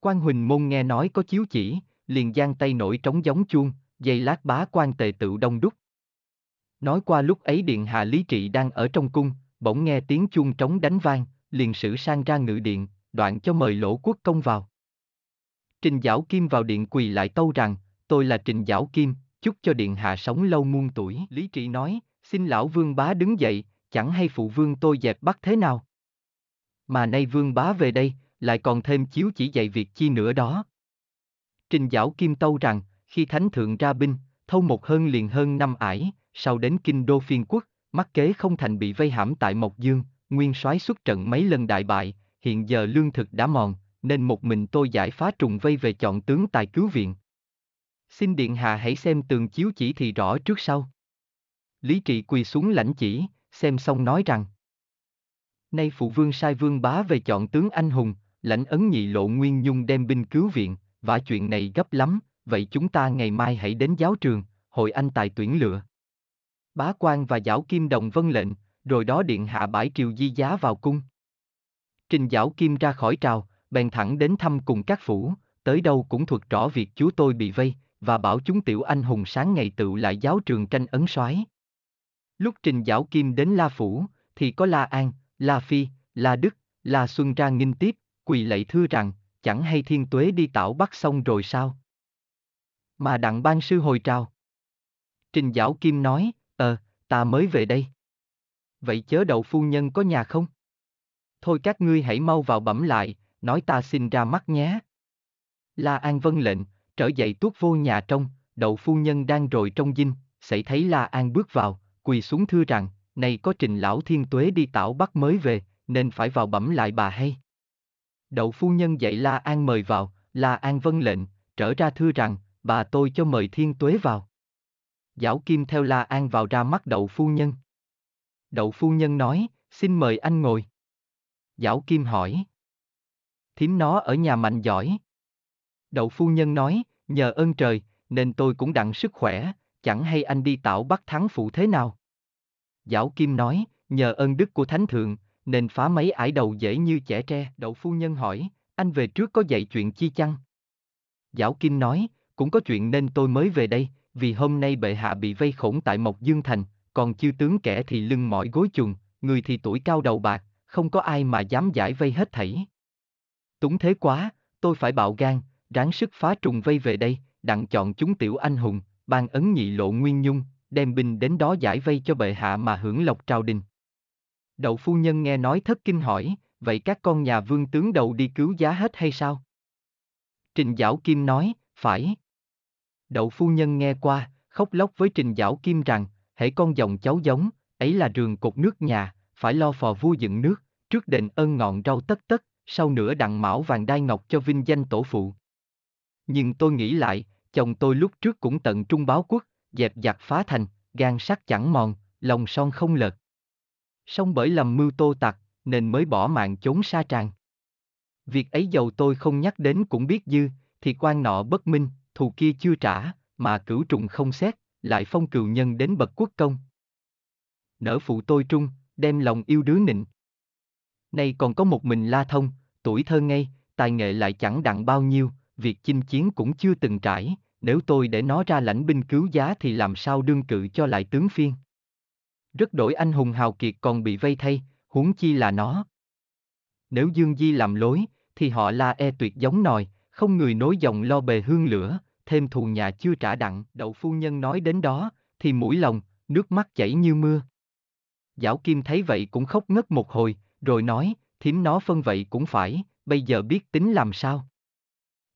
Quan Huỳnh Môn nghe nói có chiếu chỉ, liền giang tay nổi trống giống chuông, dây lát bá quan tề tự đông đúc. Nói qua lúc ấy điện hạ lý trị đang ở trong cung, bỗng nghe tiếng chuông trống đánh vang, liền sử sang ra ngự điện, đoạn cho mời lỗ quốc công vào. Trình Giảo Kim vào điện quỳ lại tâu rằng, tôi là Trình Giảo Kim, chúc cho điện hạ sống lâu muôn tuổi. Lý trị nói, xin lão vương bá đứng dậy, chẳng hay phụ vương tôi dẹp bắt thế nào. Mà nay vương bá về đây, lại còn thêm chiếu chỉ dạy việc chi nữa đó. Trình Giảo Kim tâu rằng, khi thánh thượng ra binh, thâu một hơn liền hơn năm ải, sau đến kinh đô phiên quốc, mắc kế không thành bị vây hãm tại Mộc Dương, nguyên soái xuất trận mấy lần đại bại, hiện giờ lương thực đã mòn, nên một mình tôi giải phá trùng vây về chọn tướng tài cứu viện. Xin Điện Hạ hãy xem tường chiếu chỉ thì rõ trước sau. Lý trị quỳ xuống lãnh chỉ, xem xong nói rằng Nay phụ vương sai vương bá về chọn tướng anh hùng, lãnh ấn nhị lộ nguyên nhung đem binh cứu viện, và chuyện này gấp lắm, vậy chúng ta ngày mai hãy đến giáo trường, hội anh tài tuyển lựa. Bá quan và giáo kim đồng vân lệnh, rồi đó điện hạ bãi triều di giá vào cung. Trình giáo kim ra khỏi trào, bèn thẳng đến thăm cùng các phủ, tới đâu cũng thuật rõ việc chúa tôi bị vây, và bảo chúng tiểu anh hùng sáng ngày tự lại giáo trường tranh ấn soái. Lúc Trình Giảo Kim đến La Phủ, thì có La An, La Phi, La Đức, La Xuân ra nghinh tiếp, quỳ lạy thưa rằng, chẳng hay thiên tuế đi tảo bắt xong rồi sao? Mà đặng ban sư hồi trào. Trình Giảo Kim nói, ờ, ta mới về đây. Vậy chớ đậu phu nhân có nhà không? Thôi các ngươi hãy mau vào bẩm lại, nói ta xin ra mắt nhé. La An vân lệnh, trở dậy tuốt vô nhà trong, đậu phu nhân đang rồi trong dinh, xảy thấy La An bước vào, quỳ xuống thưa rằng, này có trình lão thiên tuế đi tảo bắt mới về, nên phải vào bẩm lại bà hay. Đậu phu nhân dạy La An mời vào, La An vân lệnh, trở ra thưa rằng, bà tôi cho mời thiên tuế vào. Giảo Kim theo La An vào ra mắt đậu phu nhân. Đậu phu nhân nói, xin mời anh ngồi. Giảo Kim hỏi. Thím nó ở nhà mạnh giỏi. Đậu phu nhân nói, nhờ ơn trời, nên tôi cũng đặng sức khỏe, chẳng hay anh đi tạo bắt thắng phụ thế nào. Giảo Kim nói, nhờ ơn đức của Thánh Thượng, nên phá mấy ải đầu dễ như trẻ tre. Đậu phu nhân hỏi, anh về trước có dạy chuyện chi chăng? Giảo Kim nói, cũng có chuyện nên tôi mới về đây, vì hôm nay bệ hạ bị vây khổn tại Mộc Dương Thành, còn chư tướng kẻ thì lưng mỏi gối chuồng, người thì tuổi cao đầu bạc, không có ai mà dám giải vây hết thảy. Túng thế quá, tôi phải bạo gan, ráng sức phá trùng vây về đây, đặng chọn chúng tiểu anh hùng, ban ấn nhị lộ nguyên nhung, đem binh đến đó giải vây cho bệ hạ mà hưởng lộc trao đình. Đậu phu nhân nghe nói thất kinh hỏi, vậy các con nhà vương tướng đầu đi cứu giá hết hay sao? Trình Giảo Kim nói, phải. Đậu phu nhân nghe qua, khóc lóc với Trình Giảo Kim rằng, hãy con dòng cháu giống, ấy là rường cột nước nhà, phải lo phò vua dựng nước, trước đền ơn ngọn rau tất tất, sau nữa đặng mão vàng đai ngọc cho vinh danh tổ phụ. Nhưng tôi nghĩ lại, chồng tôi lúc trước cũng tận trung báo quốc, dẹp giặc phá thành, gan sắt chẳng mòn, lòng son không lật. Song bởi lầm mưu tô tặc, nên mới bỏ mạng trốn xa tràng. Việc ấy dầu tôi không nhắc đến cũng biết dư, thì quan nọ bất minh, thù kia chưa trả, mà cửu trùng không xét, lại phong cừu nhân đến bậc quốc công. Nở phụ tôi trung, đem lòng yêu đứa nịnh. Nay còn có một mình la thông, tuổi thơ ngây, tài nghệ lại chẳng đặng bao nhiêu, việc chinh chiến cũng chưa từng trải, nếu tôi để nó ra lãnh binh cứu giá thì làm sao đương cự cho lại tướng phiên. Rất đổi anh hùng hào kiệt còn bị vây thay, huống chi là nó. Nếu Dương Di làm lối, thì họ la e tuyệt giống nòi, không người nối dòng lo bề hương lửa, thêm thù nhà chưa trả đặng. Đậu phu nhân nói đến đó, thì mũi lòng, nước mắt chảy như mưa. Giảo Kim thấy vậy cũng khóc ngất một hồi, rồi nói, thím nó phân vậy cũng phải, bây giờ biết tính làm sao.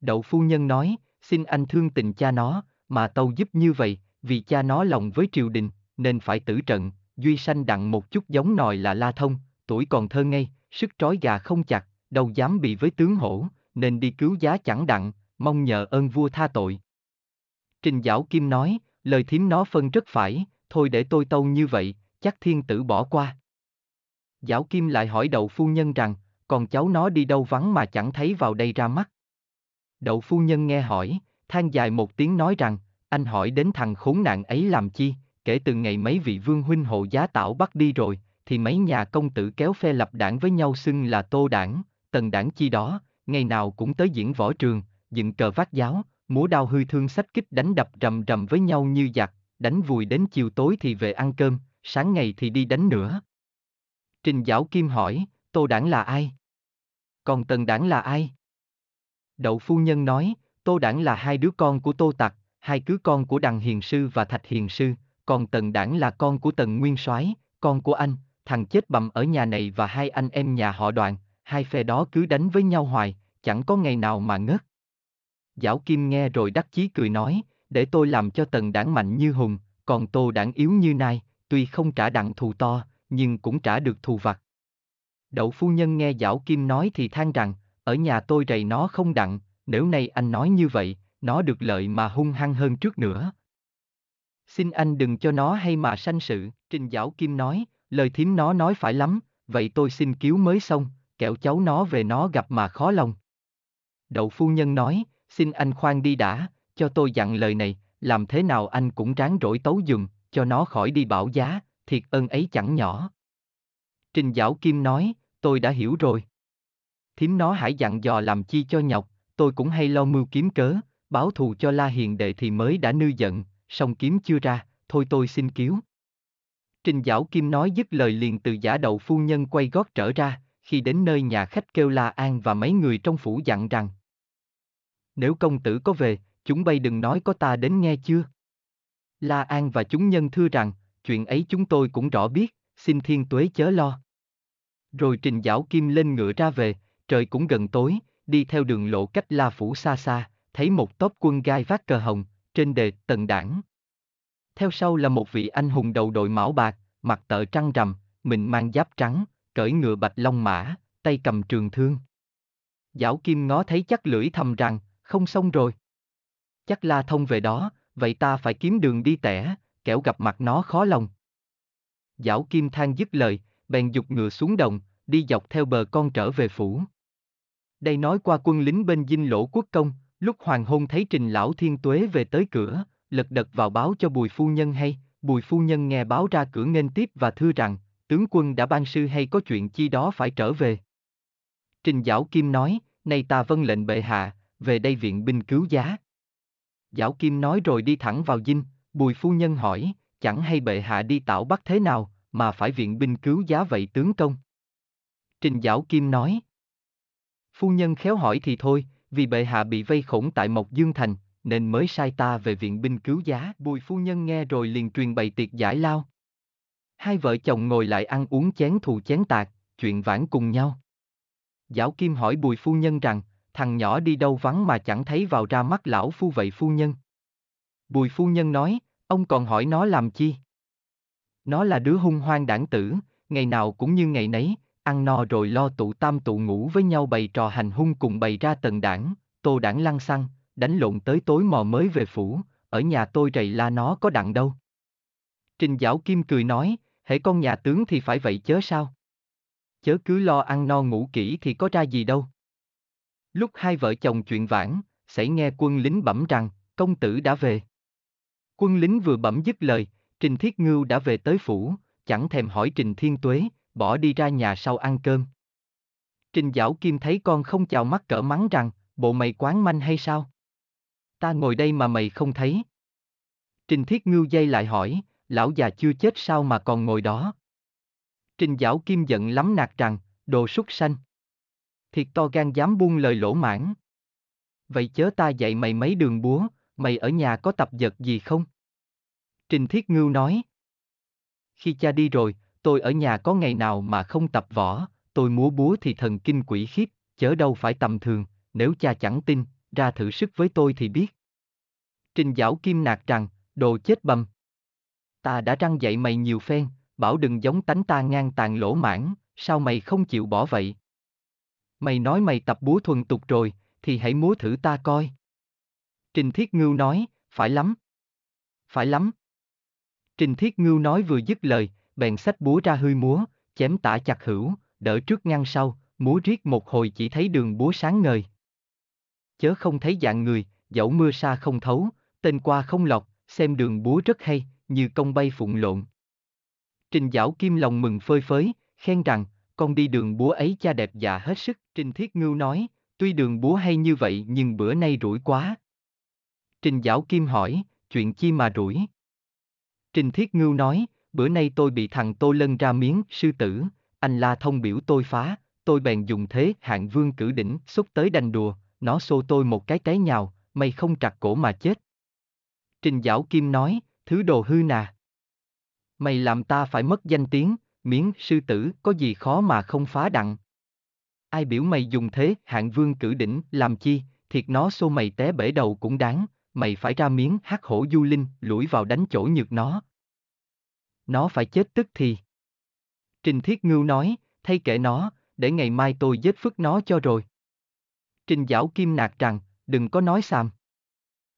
Đậu phu nhân nói, xin anh thương tình cha nó, mà tâu giúp như vậy, vì cha nó lòng với triều đình, nên phải tử trận, duy sanh đặng một chút giống nòi là la thông, tuổi còn thơ ngây, sức trói gà không chặt, đâu dám bị với tướng hổ, nên đi cứu giá chẳng đặng, mong nhờ ơn vua tha tội. Trình Giảo Kim nói, lời thím nó phân rất phải, thôi để tôi tâu như vậy, chắc thiên tử bỏ qua. Giảo Kim lại hỏi đậu phu nhân rằng, còn cháu nó đi đâu vắng mà chẳng thấy vào đây ra mắt. Đậu phu nhân nghe hỏi, than dài một tiếng nói rằng, anh hỏi đến thằng khốn nạn ấy làm chi, kể từ ngày mấy vị vương huynh hộ giá tảo bắt đi rồi, thì mấy nhà công tử kéo phe lập đảng với nhau xưng là tô đảng, tần đảng chi đó, ngày nào cũng tới diễn võ trường, dựng cờ vác giáo, múa đao hư thương sách kích đánh đập rầm rầm với nhau như giặc, đánh vùi đến chiều tối thì về ăn cơm, sáng ngày thì đi đánh nữa. Trình Giảo Kim hỏi, Tô Đảng là ai? Còn Tần Đảng là ai? Đậu Phu Nhân nói, Tô Đảng là hai đứa con của Tô Tặc, hai cứ con của Đằng Hiền Sư và Thạch Hiền Sư, còn Tần Đảng là con của Tần Nguyên Soái, con của anh, thằng chết bầm ở nhà này và hai anh em nhà họ Đoàn, hai phe đó cứ đánh với nhau hoài, chẳng có ngày nào mà ngớt. Giảo Kim nghe rồi đắc chí cười nói, để tôi làm cho Tần Đảng mạnh như hùng, còn Tô Đảng yếu như nai, tuy không trả đặng thù to, nhưng cũng trả được thù vặt. Đậu phu nhân nghe Giảo Kim nói thì than rằng, ở nhà tôi rầy nó không đặng, nếu nay anh nói như vậy, nó được lợi mà hung hăng hơn trước nữa. Xin anh đừng cho nó hay mà sanh sự, Trình Giảo Kim nói, lời thím nó nói phải lắm, vậy tôi xin cứu mới xong, kẻo cháu nó về nó gặp mà khó lòng. Đậu phu nhân nói, xin anh khoan đi đã, cho tôi dặn lời này, làm thế nào anh cũng ráng rỗi tấu dùm, cho nó khỏi đi bảo giá, thiệt ơn ấy chẳng nhỏ. Trình Giảo Kim nói, tôi đã hiểu rồi. Thím nó hãy dặn dò làm chi cho nhọc, tôi cũng hay lo mưu kiếm cớ, báo thù cho La Hiền đệ thì mới đã nư giận, song kiếm chưa ra, thôi tôi xin cứu. Trình Giảo Kim nói dứt lời liền từ giả đậu phu nhân quay gót trở ra, khi đến nơi nhà khách kêu La An và mấy người trong phủ dặn rằng Nếu công tử có về, chúng bay đừng nói có ta đến nghe chưa. La An và chúng nhân thưa rằng, chuyện ấy chúng tôi cũng rõ biết, xin thiên tuế chớ lo. Rồi trình giảo kim lên ngựa ra về, trời cũng gần tối, đi theo đường lộ cách La Phủ xa xa, thấy một tốp quân gai vác cờ hồng, trên đề tần đảng. Theo sau là một vị anh hùng đầu đội mão bạc, mặt tợ trăng rằm, mình mang giáp trắng, cởi ngựa bạch long mã, tay cầm trường thương. Giảo Kim ngó thấy chắc lưỡi thầm rằng, không xong rồi. Chắc La Thông về đó, vậy ta phải kiếm đường đi tẻ, kẻo gặp mặt nó khó lòng. Giảo Kim than dứt lời, bèn dục ngựa xuống đồng, đi dọc theo bờ con trở về phủ. Đây nói qua quân lính bên dinh lỗ quốc công, lúc hoàng hôn thấy trình lão thiên tuế về tới cửa, lật đật vào báo cho bùi phu nhân hay, bùi phu nhân nghe báo ra cửa nghênh tiếp và thưa rằng, tướng quân đã ban sư hay có chuyện chi đó phải trở về. Trình Giảo Kim nói, nay ta vâng lệnh bệ hạ, về đây viện binh cứu giá. Giảo Kim nói rồi đi thẳng vào dinh, bùi phu nhân hỏi, chẳng hay bệ hạ đi tạo bắt thế nào, mà phải viện binh cứu giá vậy tướng công. Trình Giảo Kim nói. Phu nhân khéo hỏi thì thôi, vì bệ hạ bị vây khổng tại Mộc Dương Thành, nên mới sai ta về viện binh cứu giá. Bùi phu nhân nghe rồi liền truyền bày tiệc giải lao. Hai vợ chồng ngồi lại ăn uống chén thù chén tạc, chuyện vãn cùng nhau. Giảo Kim hỏi bùi phu nhân rằng, thằng nhỏ đi đâu vắng mà chẳng thấy vào ra mắt lão phu vậy phu nhân. Bùi phu nhân nói, ông còn hỏi nó làm chi? Nó là đứa hung hoang đảng tử, ngày nào cũng như ngày nấy, ăn no rồi lo tụ tam tụ ngủ với nhau bày trò hành hung cùng bày ra tần đảng, tô đảng lăng xăng, đánh lộn tới tối mò mới về phủ, ở nhà tôi rầy la nó có đặng đâu. Trình Giảo Kim cười nói, hễ con nhà tướng thì phải vậy chớ sao? Chớ cứ lo ăn no ngủ kỹ thì có ra gì đâu. Lúc hai vợ chồng chuyện vãn, xảy nghe quân lính bẩm rằng, công tử đã về. Quân lính vừa bẩm dứt lời, Trình Thiết Ngưu đã về tới phủ, chẳng thèm hỏi Trình Thiên Tuế, bỏ đi ra nhà sau ăn cơm. Trình Giảo Kim thấy con không chào mắt cỡ mắng rằng, bộ mày quán manh hay sao? Ta ngồi đây mà mày không thấy. Trình Thiết Ngưu dây lại hỏi, lão già chưa chết sao mà còn ngồi đó? Trình Giảo Kim giận lắm nạt rằng, đồ súc sanh. Thiệt to gan dám buông lời lỗ mãn. Vậy chớ ta dạy mày mấy đường búa, mày ở nhà có tập vật gì không? Trình Thiết Ngưu nói. Khi cha đi rồi, tôi ở nhà có ngày nào mà không tập võ, tôi múa búa thì thần kinh quỷ khiếp, chớ đâu phải tầm thường, nếu cha chẳng tin, ra thử sức với tôi thì biết. Trình Giảo Kim nạt rằng, đồ chết bầm. Ta đã răng dạy mày nhiều phen, bảo đừng giống tánh ta ngang tàn lỗ mãn, sao mày không chịu bỏ vậy? Mày nói mày tập búa thuần tục rồi, thì hãy múa thử ta coi. Trình Thiết Ngưu nói, phải lắm. Phải lắm. Trình Thiết Ngưu nói vừa dứt lời, bèn xách búa ra hươi múa, chém tả chặt hữu, đỡ trước ngăn sau, múa riết một hồi chỉ thấy đường búa sáng ngời. Chớ không thấy dạng người, dẫu mưa xa không thấu, tên qua không lọt, xem đường búa rất hay, như công bay phụng lộn. Trình Giảo Kim lòng mừng phơi phới, khen rằng, con đi đường búa ấy cha đẹp dạ hết sức. Trình Thiết Ngưu nói, tuy đường búa hay như vậy nhưng bữa nay rủi quá. Trình Giảo Kim hỏi, chuyện chi mà rủi? Trình Thiết Ngưu nói, bữa nay tôi bị thằng Tô Lân ra miếng, sư tử, anh La Thông biểu tôi phá, tôi bèn dùng thế hạng vương cử đỉnh, xúc tới đành đùa, nó xô tôi một cái té nhào, mày không trặc cổ mà chết. Trình Giảo Kim nói, thứ đồ hư nà. Mày làm ta phải mất danh tiếng, miếng sư tử có gì khó mà không phá đặng. Ai biểu mày dùng thế hạng vương cử đỉnh làm chi, thiệt nó xô mày té bể đầu cũng đáng, mày phải ra miếng hắc hổ du linh, lủi vào đánh chỗ nhược nó. Nó phải chết tức thì. Trình Thiết Ngưu nói, thay kệ nó, để ngày mai tôi giết phức nó cho rồi. Trình Giảo Kim nạt rằng, đừng có nói xàm.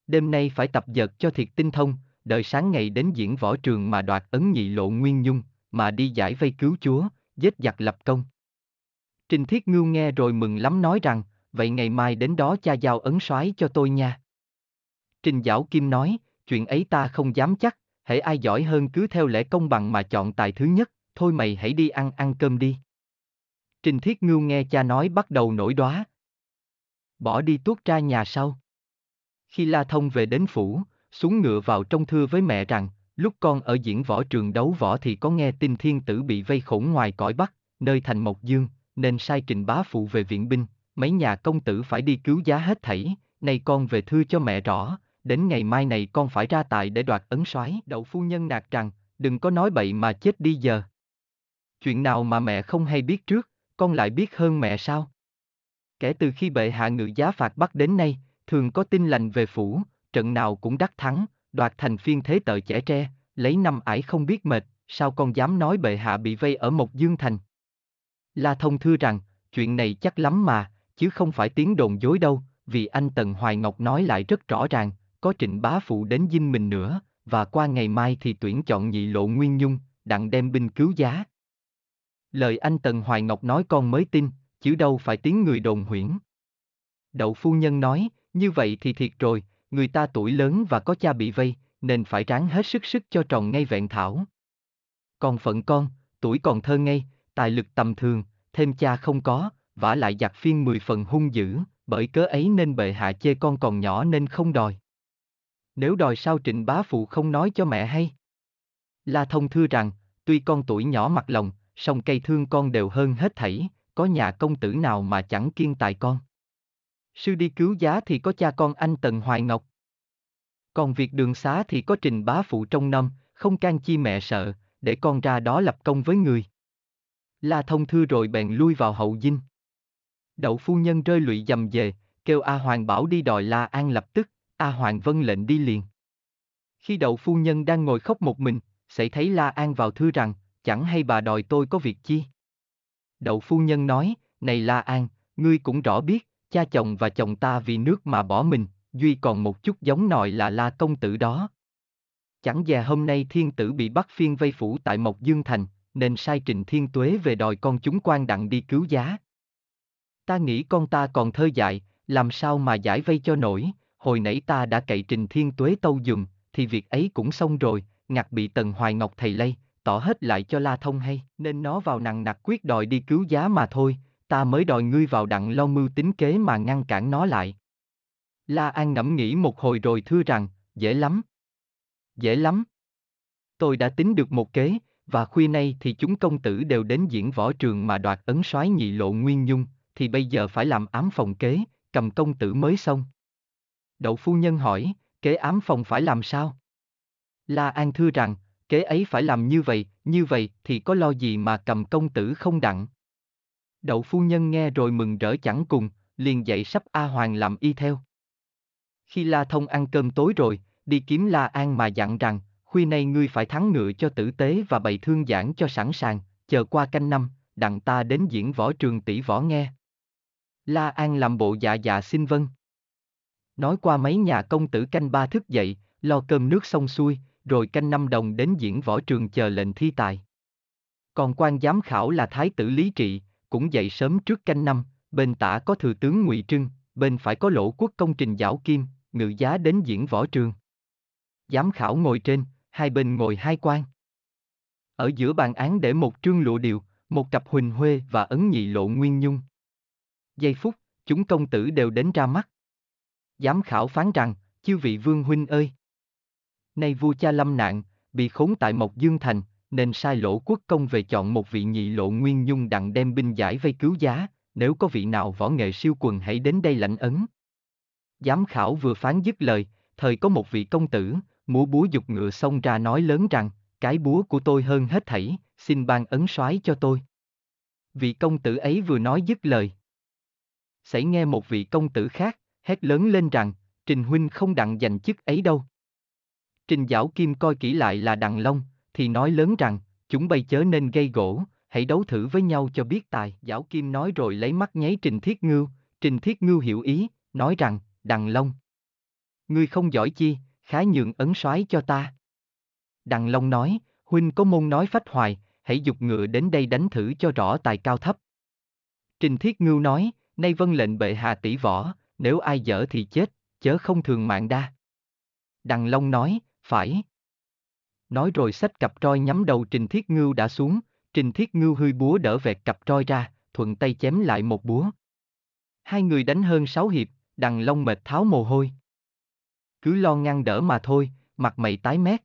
Đêm nay phải tập dật cho thiệt tinh thông, đợi sáng ngày đến diễn võ trường mà đoạt ấn nhị lộ nguyên nhung, mà đi giải vây cứu chúa, giết giặc lập công. Trình Thiết Ngưu nghe rồi mừng lắm nói rằng, vậy ngày mai đến đó cha giao ấn soái cho tôi nha. Trình Giảo Kim nói, chuyện ấy ta không dám chắc, hễ ai giỏi hơn cứ theo lẽ công bằng mà chọn tài thứ nhất, thôi mày hãy đi ăn ăn cơm đi. Trình Thiết Ngưu nghe cha nói bắt đầu nổi đóa, Bỏ đi tuốt ra nhà sau. Khi La Thông về đến phủ, xuống ngựa vào trong thưa với mẹ rằng, lúc con ở diễn võ trường đấu võ thì có nghe tin thiên tử bị vây khổn ngoài cõi Bắc, nơi thành Mộc Dương, nên sai trình bá phụ về viện binh, mấy nhà công tử phải đi cứu giá hết thảy, nay con về thư cho mẹ rõ, đến ngày mai này con phải ra tại để đoạt ấn soái. Đậu phu nhân nạt rằng, đừng có nói bậy mà chết đi giờ. Chuyện nào mà mẹ không hay biết trước, con lại biết hơn mẹ sao? Kể từ khi bệ hạ ngự giá phạt bắt đến nay, thường có tin lành về phủ, trận nào cũng đắc thắng, đoạt thành phiên thế tợ trẻ tre, lấy năm ải không biết mệt, sao con dám nói bệ hạ bị vây ở Mộc Dương Thành? La Thông thưa rằng, chuyện này chắc lắm mà, chứ không phải tiếng đồn dối đâu, vì anh Tần Hoài Ngọc nói lại rất rõ ràng, có trịnh bá phụ đến dinh mình nữa, và qua ngày mai thì tuyển chọn nhị lộ nguyên nhung, đặng đem binh cứu giá. Lời anh Tần Hoài Ngọc nói con mới tin, chứ đâu phải tiếng người đồn huyễn. Đậu phu nhân nói, như vậy thì thiệt rồi, người ta tuổi lớn và có cha bị vây, nên phải ráng hết sức sức cho tròn ngay vẹn thảo. Còn phận con, tuổi còn thơ ngây, tài lực tầm thường, thêm cha không có, vả lại giặc phiên mười phần hung dữ, bởi cớ ấy nên bệ hạ chê con còn nhỏ nên không đòi. Nếu đòi sao trịnh bá phụ không nói cho mẹ hay? La thông thưa rằng, tuy con tuổi nhỏ mặt lòng, song cây thương con đều hơn hết thảy, có nhà công tử nào mà chẳng kiên tài con. Sư đi cứu giá thì có cha con anh Tần Hoài Ngọc. Còn việc đường xá thì có trình bá phụ trong năm, không can chi mẹ sợ, để con ra đó lập công với người. La thông thư rồi bèn lui vào hậu dinh. Đậu phu nhân rơi lụy dầm về, kêu A Hoàng bảo đi đòi La An lập tức, A Hoàng vân lệnh đi liền. Khi đậu phu nhân đang ngồi khóc một mình, sẽ thấy La An vào thư rằng, chẳng hay bà đòi tôi có việc chi. Đậu phu nhân nói, này La An, ngươi cũng rõ biết, cha chồng và chồng ta vì nước mà bỏ mình, duy còn một chút giống nòi là La công tử đó. Chẳng dè hôm nay thiên tử bị bắt phiên vây phủ tại Mộc Dương Thành, nên sai trình thiên tuế về đòi con chúng quan đặng đi cứu giá. Ta nghĩ con ta còn thơ dại, làm sao mà giải vây cho nổi, hồi nãy ta đã cậy trình thiên tuế tâu dùm, thì việc ấy cũng xong rồi, ngặt bị tần hoài ngọc thầy lây, tỏ hết lại cho La Thông hay, nên nó vào nặng nặc quyết đòi đi cứu giá mà thôi, ta mới đòi ngươi vào đặng lo mưu tính kế mà ngăn cản nó lại. La An ngẫm nghĩ một hồi rồi thưa rằng, dễ lắm. Dễ lắm. Tôi đã tính được một kế, và khuya nay thì chúng công tử đều đến diễn võ trường mà đoạt ấn soái nhị lộ nguyên nhung, thì bây giờ phải làm ám phòng kế, cầm công tử mới xong. Đậu phu nhân hỏi, kế ám phòng phải làm sao? La An thưa rằng, kế ấy phải làm như vậy, như vậy thì có lo gì mà cầm công tử không đặng. Đậu phu nhân nghe rồi mừng rỡ chẳng cùng, liền dậy sắp A Hoàng làm y theo. Khi La Thông ăn cơm tối rồi, đi kiếm La An mà dặn rằng, khuya nay ngươi phải thắng ngựa cho tử tế và bày thương giảng cho sẵn sàng, chờ qua canh năm, đặng ta đến diễn võ trường tỷ võ nghe. La An làm bộ dạ dạ xin vâng. Nói qua mấy nhà công tử canh ba thức dậy, lo cơm nước xong xuôi, rồi canh năm đồng đến diễn võ trường chờ lệnh thi tài. Còn quan giám khảo là Thái tử Lý Trị, cũng dậy sớm trước canh năm, bên tả có thừa tướng Ngụy Trưng, bên phải có lỗ quốc công trình Giảo Kim, ngự giá đến diễn võ trường. Giám khảo ngồi trên, hai bên ngồi hai quan. Ở giữa bàn án để một trương lụa điều, một cặp huỳnh huê và ấn nhị lộ nguyên nhung. Giây phút, chúng công tử đều đến ra mắt. Giám khảo phán rằng, chư vị vương huynh ơi! Nay vua cha lâm nạn, bị khốn tại Mộc Dương Thành, nên sai lỗ quốc công về chọn một vị nhị lộ nguyên nhung đặng đem binh giải vây cứu giá, nếu có vị nào võ nghệ siêu quần hãy đến đây lãnh ấn. Giám khảo vừa phán dứt lời, thời có một vị công tử, múa búa dục ngựa xông ra nói lớn rằng, cái búa của tôi hơn hết thảy, xin ban ấn soái cho tôi. Vị công tử ấy vừa nói dứt lời. Xảy nghe một vị công tử khác, hét lớn lên rằng, Trình Huynh không đặng giành chức ấy đâu. Trình Giảo Kim coi kỹ lại là Đặng Long, thì nói lớn rằng, chúng bay chớ nên gây gỗ, hãy đấu thử với nhau cho biết tài. Giảo Kim nói rồi lấy mắt nháy Trình Thiết Ngưu, Trình Thiết Ngưu hiểu ý, nói rằng, Đặng Long. Ngươi không giỏi chi, khá nhượng ấn soái cho ta. Đặng Long nói, Huynh có môn nói phách hoài, hãy dục ngựa đến đây đánh thử cho rõ tài cao thấp. Trình Thiết Ngưu nói, nay vân lệnh bệ hạ tỷ võ, nếu ai dở thì chết, chớ không thường mạng đa. Đằng Long nói, phải. Nói rồi xách cặp roi nhắm đầu Trình Thiết Ngưu đã xuống, Trình Thiết Ngưu hươi búa đỡ vẹt cặp roi ra, thuận tay chém lại một búa. Hai người đánh hơn sáu hiệp, Đằng Long mệt tháo mồ hôi. Cứ lo ngăn đỡ mà thôi, mặt mày tái mét.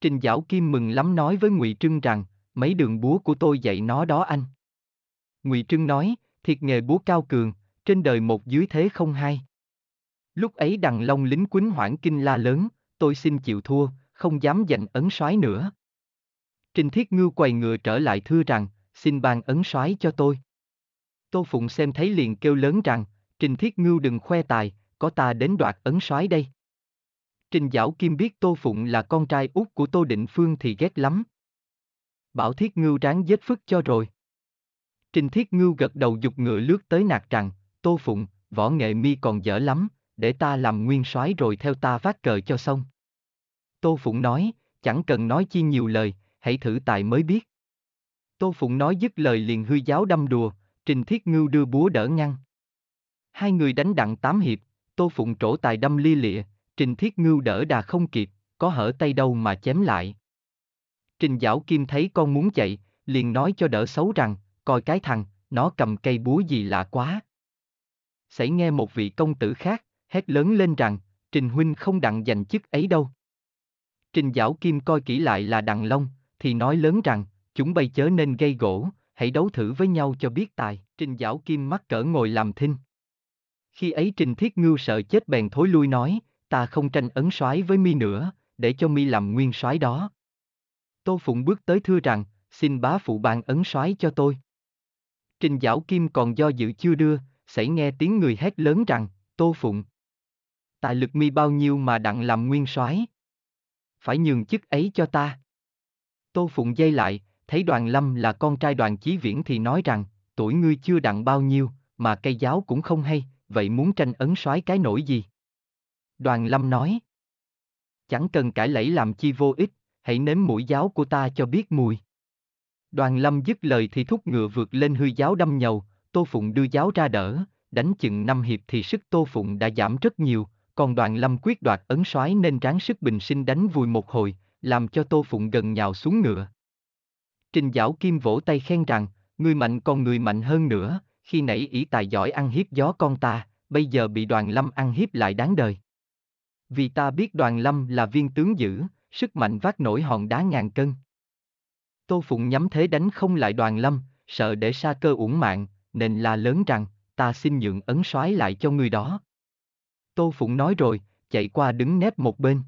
Trình Giảo Kim mừng lắm nói với Ngụy Trưng rằng, mấy đường búa của tôi dạy nó đó anh. Ngụy Trưng nói, thiệt nghề búa cao cường, trên đời một dưới thế không hai. Lúc ấy đằng long lính quýnh hoảng kinh la lớn, tôi xin chịu thua, không dám giành ấn soái nữa. Trình Thiết Ngưu quầy ngựa trở lại thưa rằng, xin ban ấn soái cho tôi. Tô Phụng xem thấy liền kêu lớn rằng, Trình Thiết Ngưu đừng khoe tài, có ta đến đoạt ấn soái đây. Trình Giảo Kim biết Tô Phụng là con trai út của Tô Định Phương thì ghét lắm. Bảo Thiết Ngưu ráng giết phức cho rồi. Trình Thiết Ngưu gật đầu dục ngựa lướt tới nạt rằng, Tô Phụng, võ nghệ mi còn dở lắm, để ta làm nguyên soái rồi theo ta vác cờ cho xong. Tô Phụng nói, chẳng cần nói chi nhiều lời, hãy thử tài mới biết. Tô Phụng nói dứt lời liền hư giáo đâm đùa, Trình Thiết Ngưu đưa búa đỡ ngăn. Hai người đánh đặng tám hiệp, Tô Phụng trổ tài đâm lia lịa, Trình Thiết Ngưu đỡ đà không kịp, có hở tay đâu mà chém lại. Trình Giảo Kim thấy con muốn chạy, liền nói cho đỡ xấu rằng, coi cái thằng, nó cầm cây búa gì lạ quá. Xảy nghe một vị công tử khác, hét lớn lên rằng, Trình Huynh không đặng giành chức ấy đâu. Trình Giảo Kim coi kỹ lại là Đặng Long, thì nói lớn rằng, chúng bay chớ nên gây gỗ, hãy đấu thử với nhau cho biết tài. Trình Giảo Kim mắc cỡ ngồi làm thinh. Khi ấy Trình Thiết Ngưu sợ chết bèn thối lui nói, ta không tranh ấn soái với mi nữa, để cho mi làm nguyên soái đó. Tô Phụng bước tới thưa rằng, xin bá phụ ban ấn soái cho tôi. Trình Giảo Kim còn do dự chưa đưa, xảy nghe tiếng người hét lớn rằng, Tô Phụng. Tài lực mi bao nhiêu mà đặng làm nguyên soái? Phải nhường chức ấy cho ta. Tô Phụng dây lại, thấy đoàn lâm là con trai đoàn chí viễn thì nói rằng, tuổi ngươi chưa đặng bao nhiêu, mà cây giáo cũng không hay, vậy muốn tranh ấn soái cái nổi gì? Đoàn lâm nói. Chẳng cần cãi lẫy làm chi vô ích, hãy nếm mũi giáo của ta cho biết mùi. Đoàn lâm dứt lời thì thúc ngựa vượt lên hư giáo đâm nhầu, Tô Phụng đưa giáo ra đỡ, đánh chừng năm hiệp thì sức Tô Phụng đã giảm rất nhiều, còn đoàn lâm quyết đoạt ấn soái nên ráng sức bình sinh đánh vùi một hồi, làm cho Tô Phụng gần nhào xuống ngựa. Trình Giảo Kim vỗ tay khen rằng, người mạnh còn người mạnh hơn nữa, khi nãy ý tài giỏi ăn hiếp gió con ta, bây giờ bị đoàn lâm ăn hiếp lại đáng đời. Vì ta biết đoàn lâm là viên tướng dữ, sức mạnh vác nổi hòn đá ngàn cân. Tô Phụng nhắm thế đánh không lại đoàn lâm, sợ để xa cơ uổng mạng, nên la lớn rằng, ta xin nhượng ấn soái lại cho người đó. Tô Phụng nói rồi, chạy qua đứng nép một bên.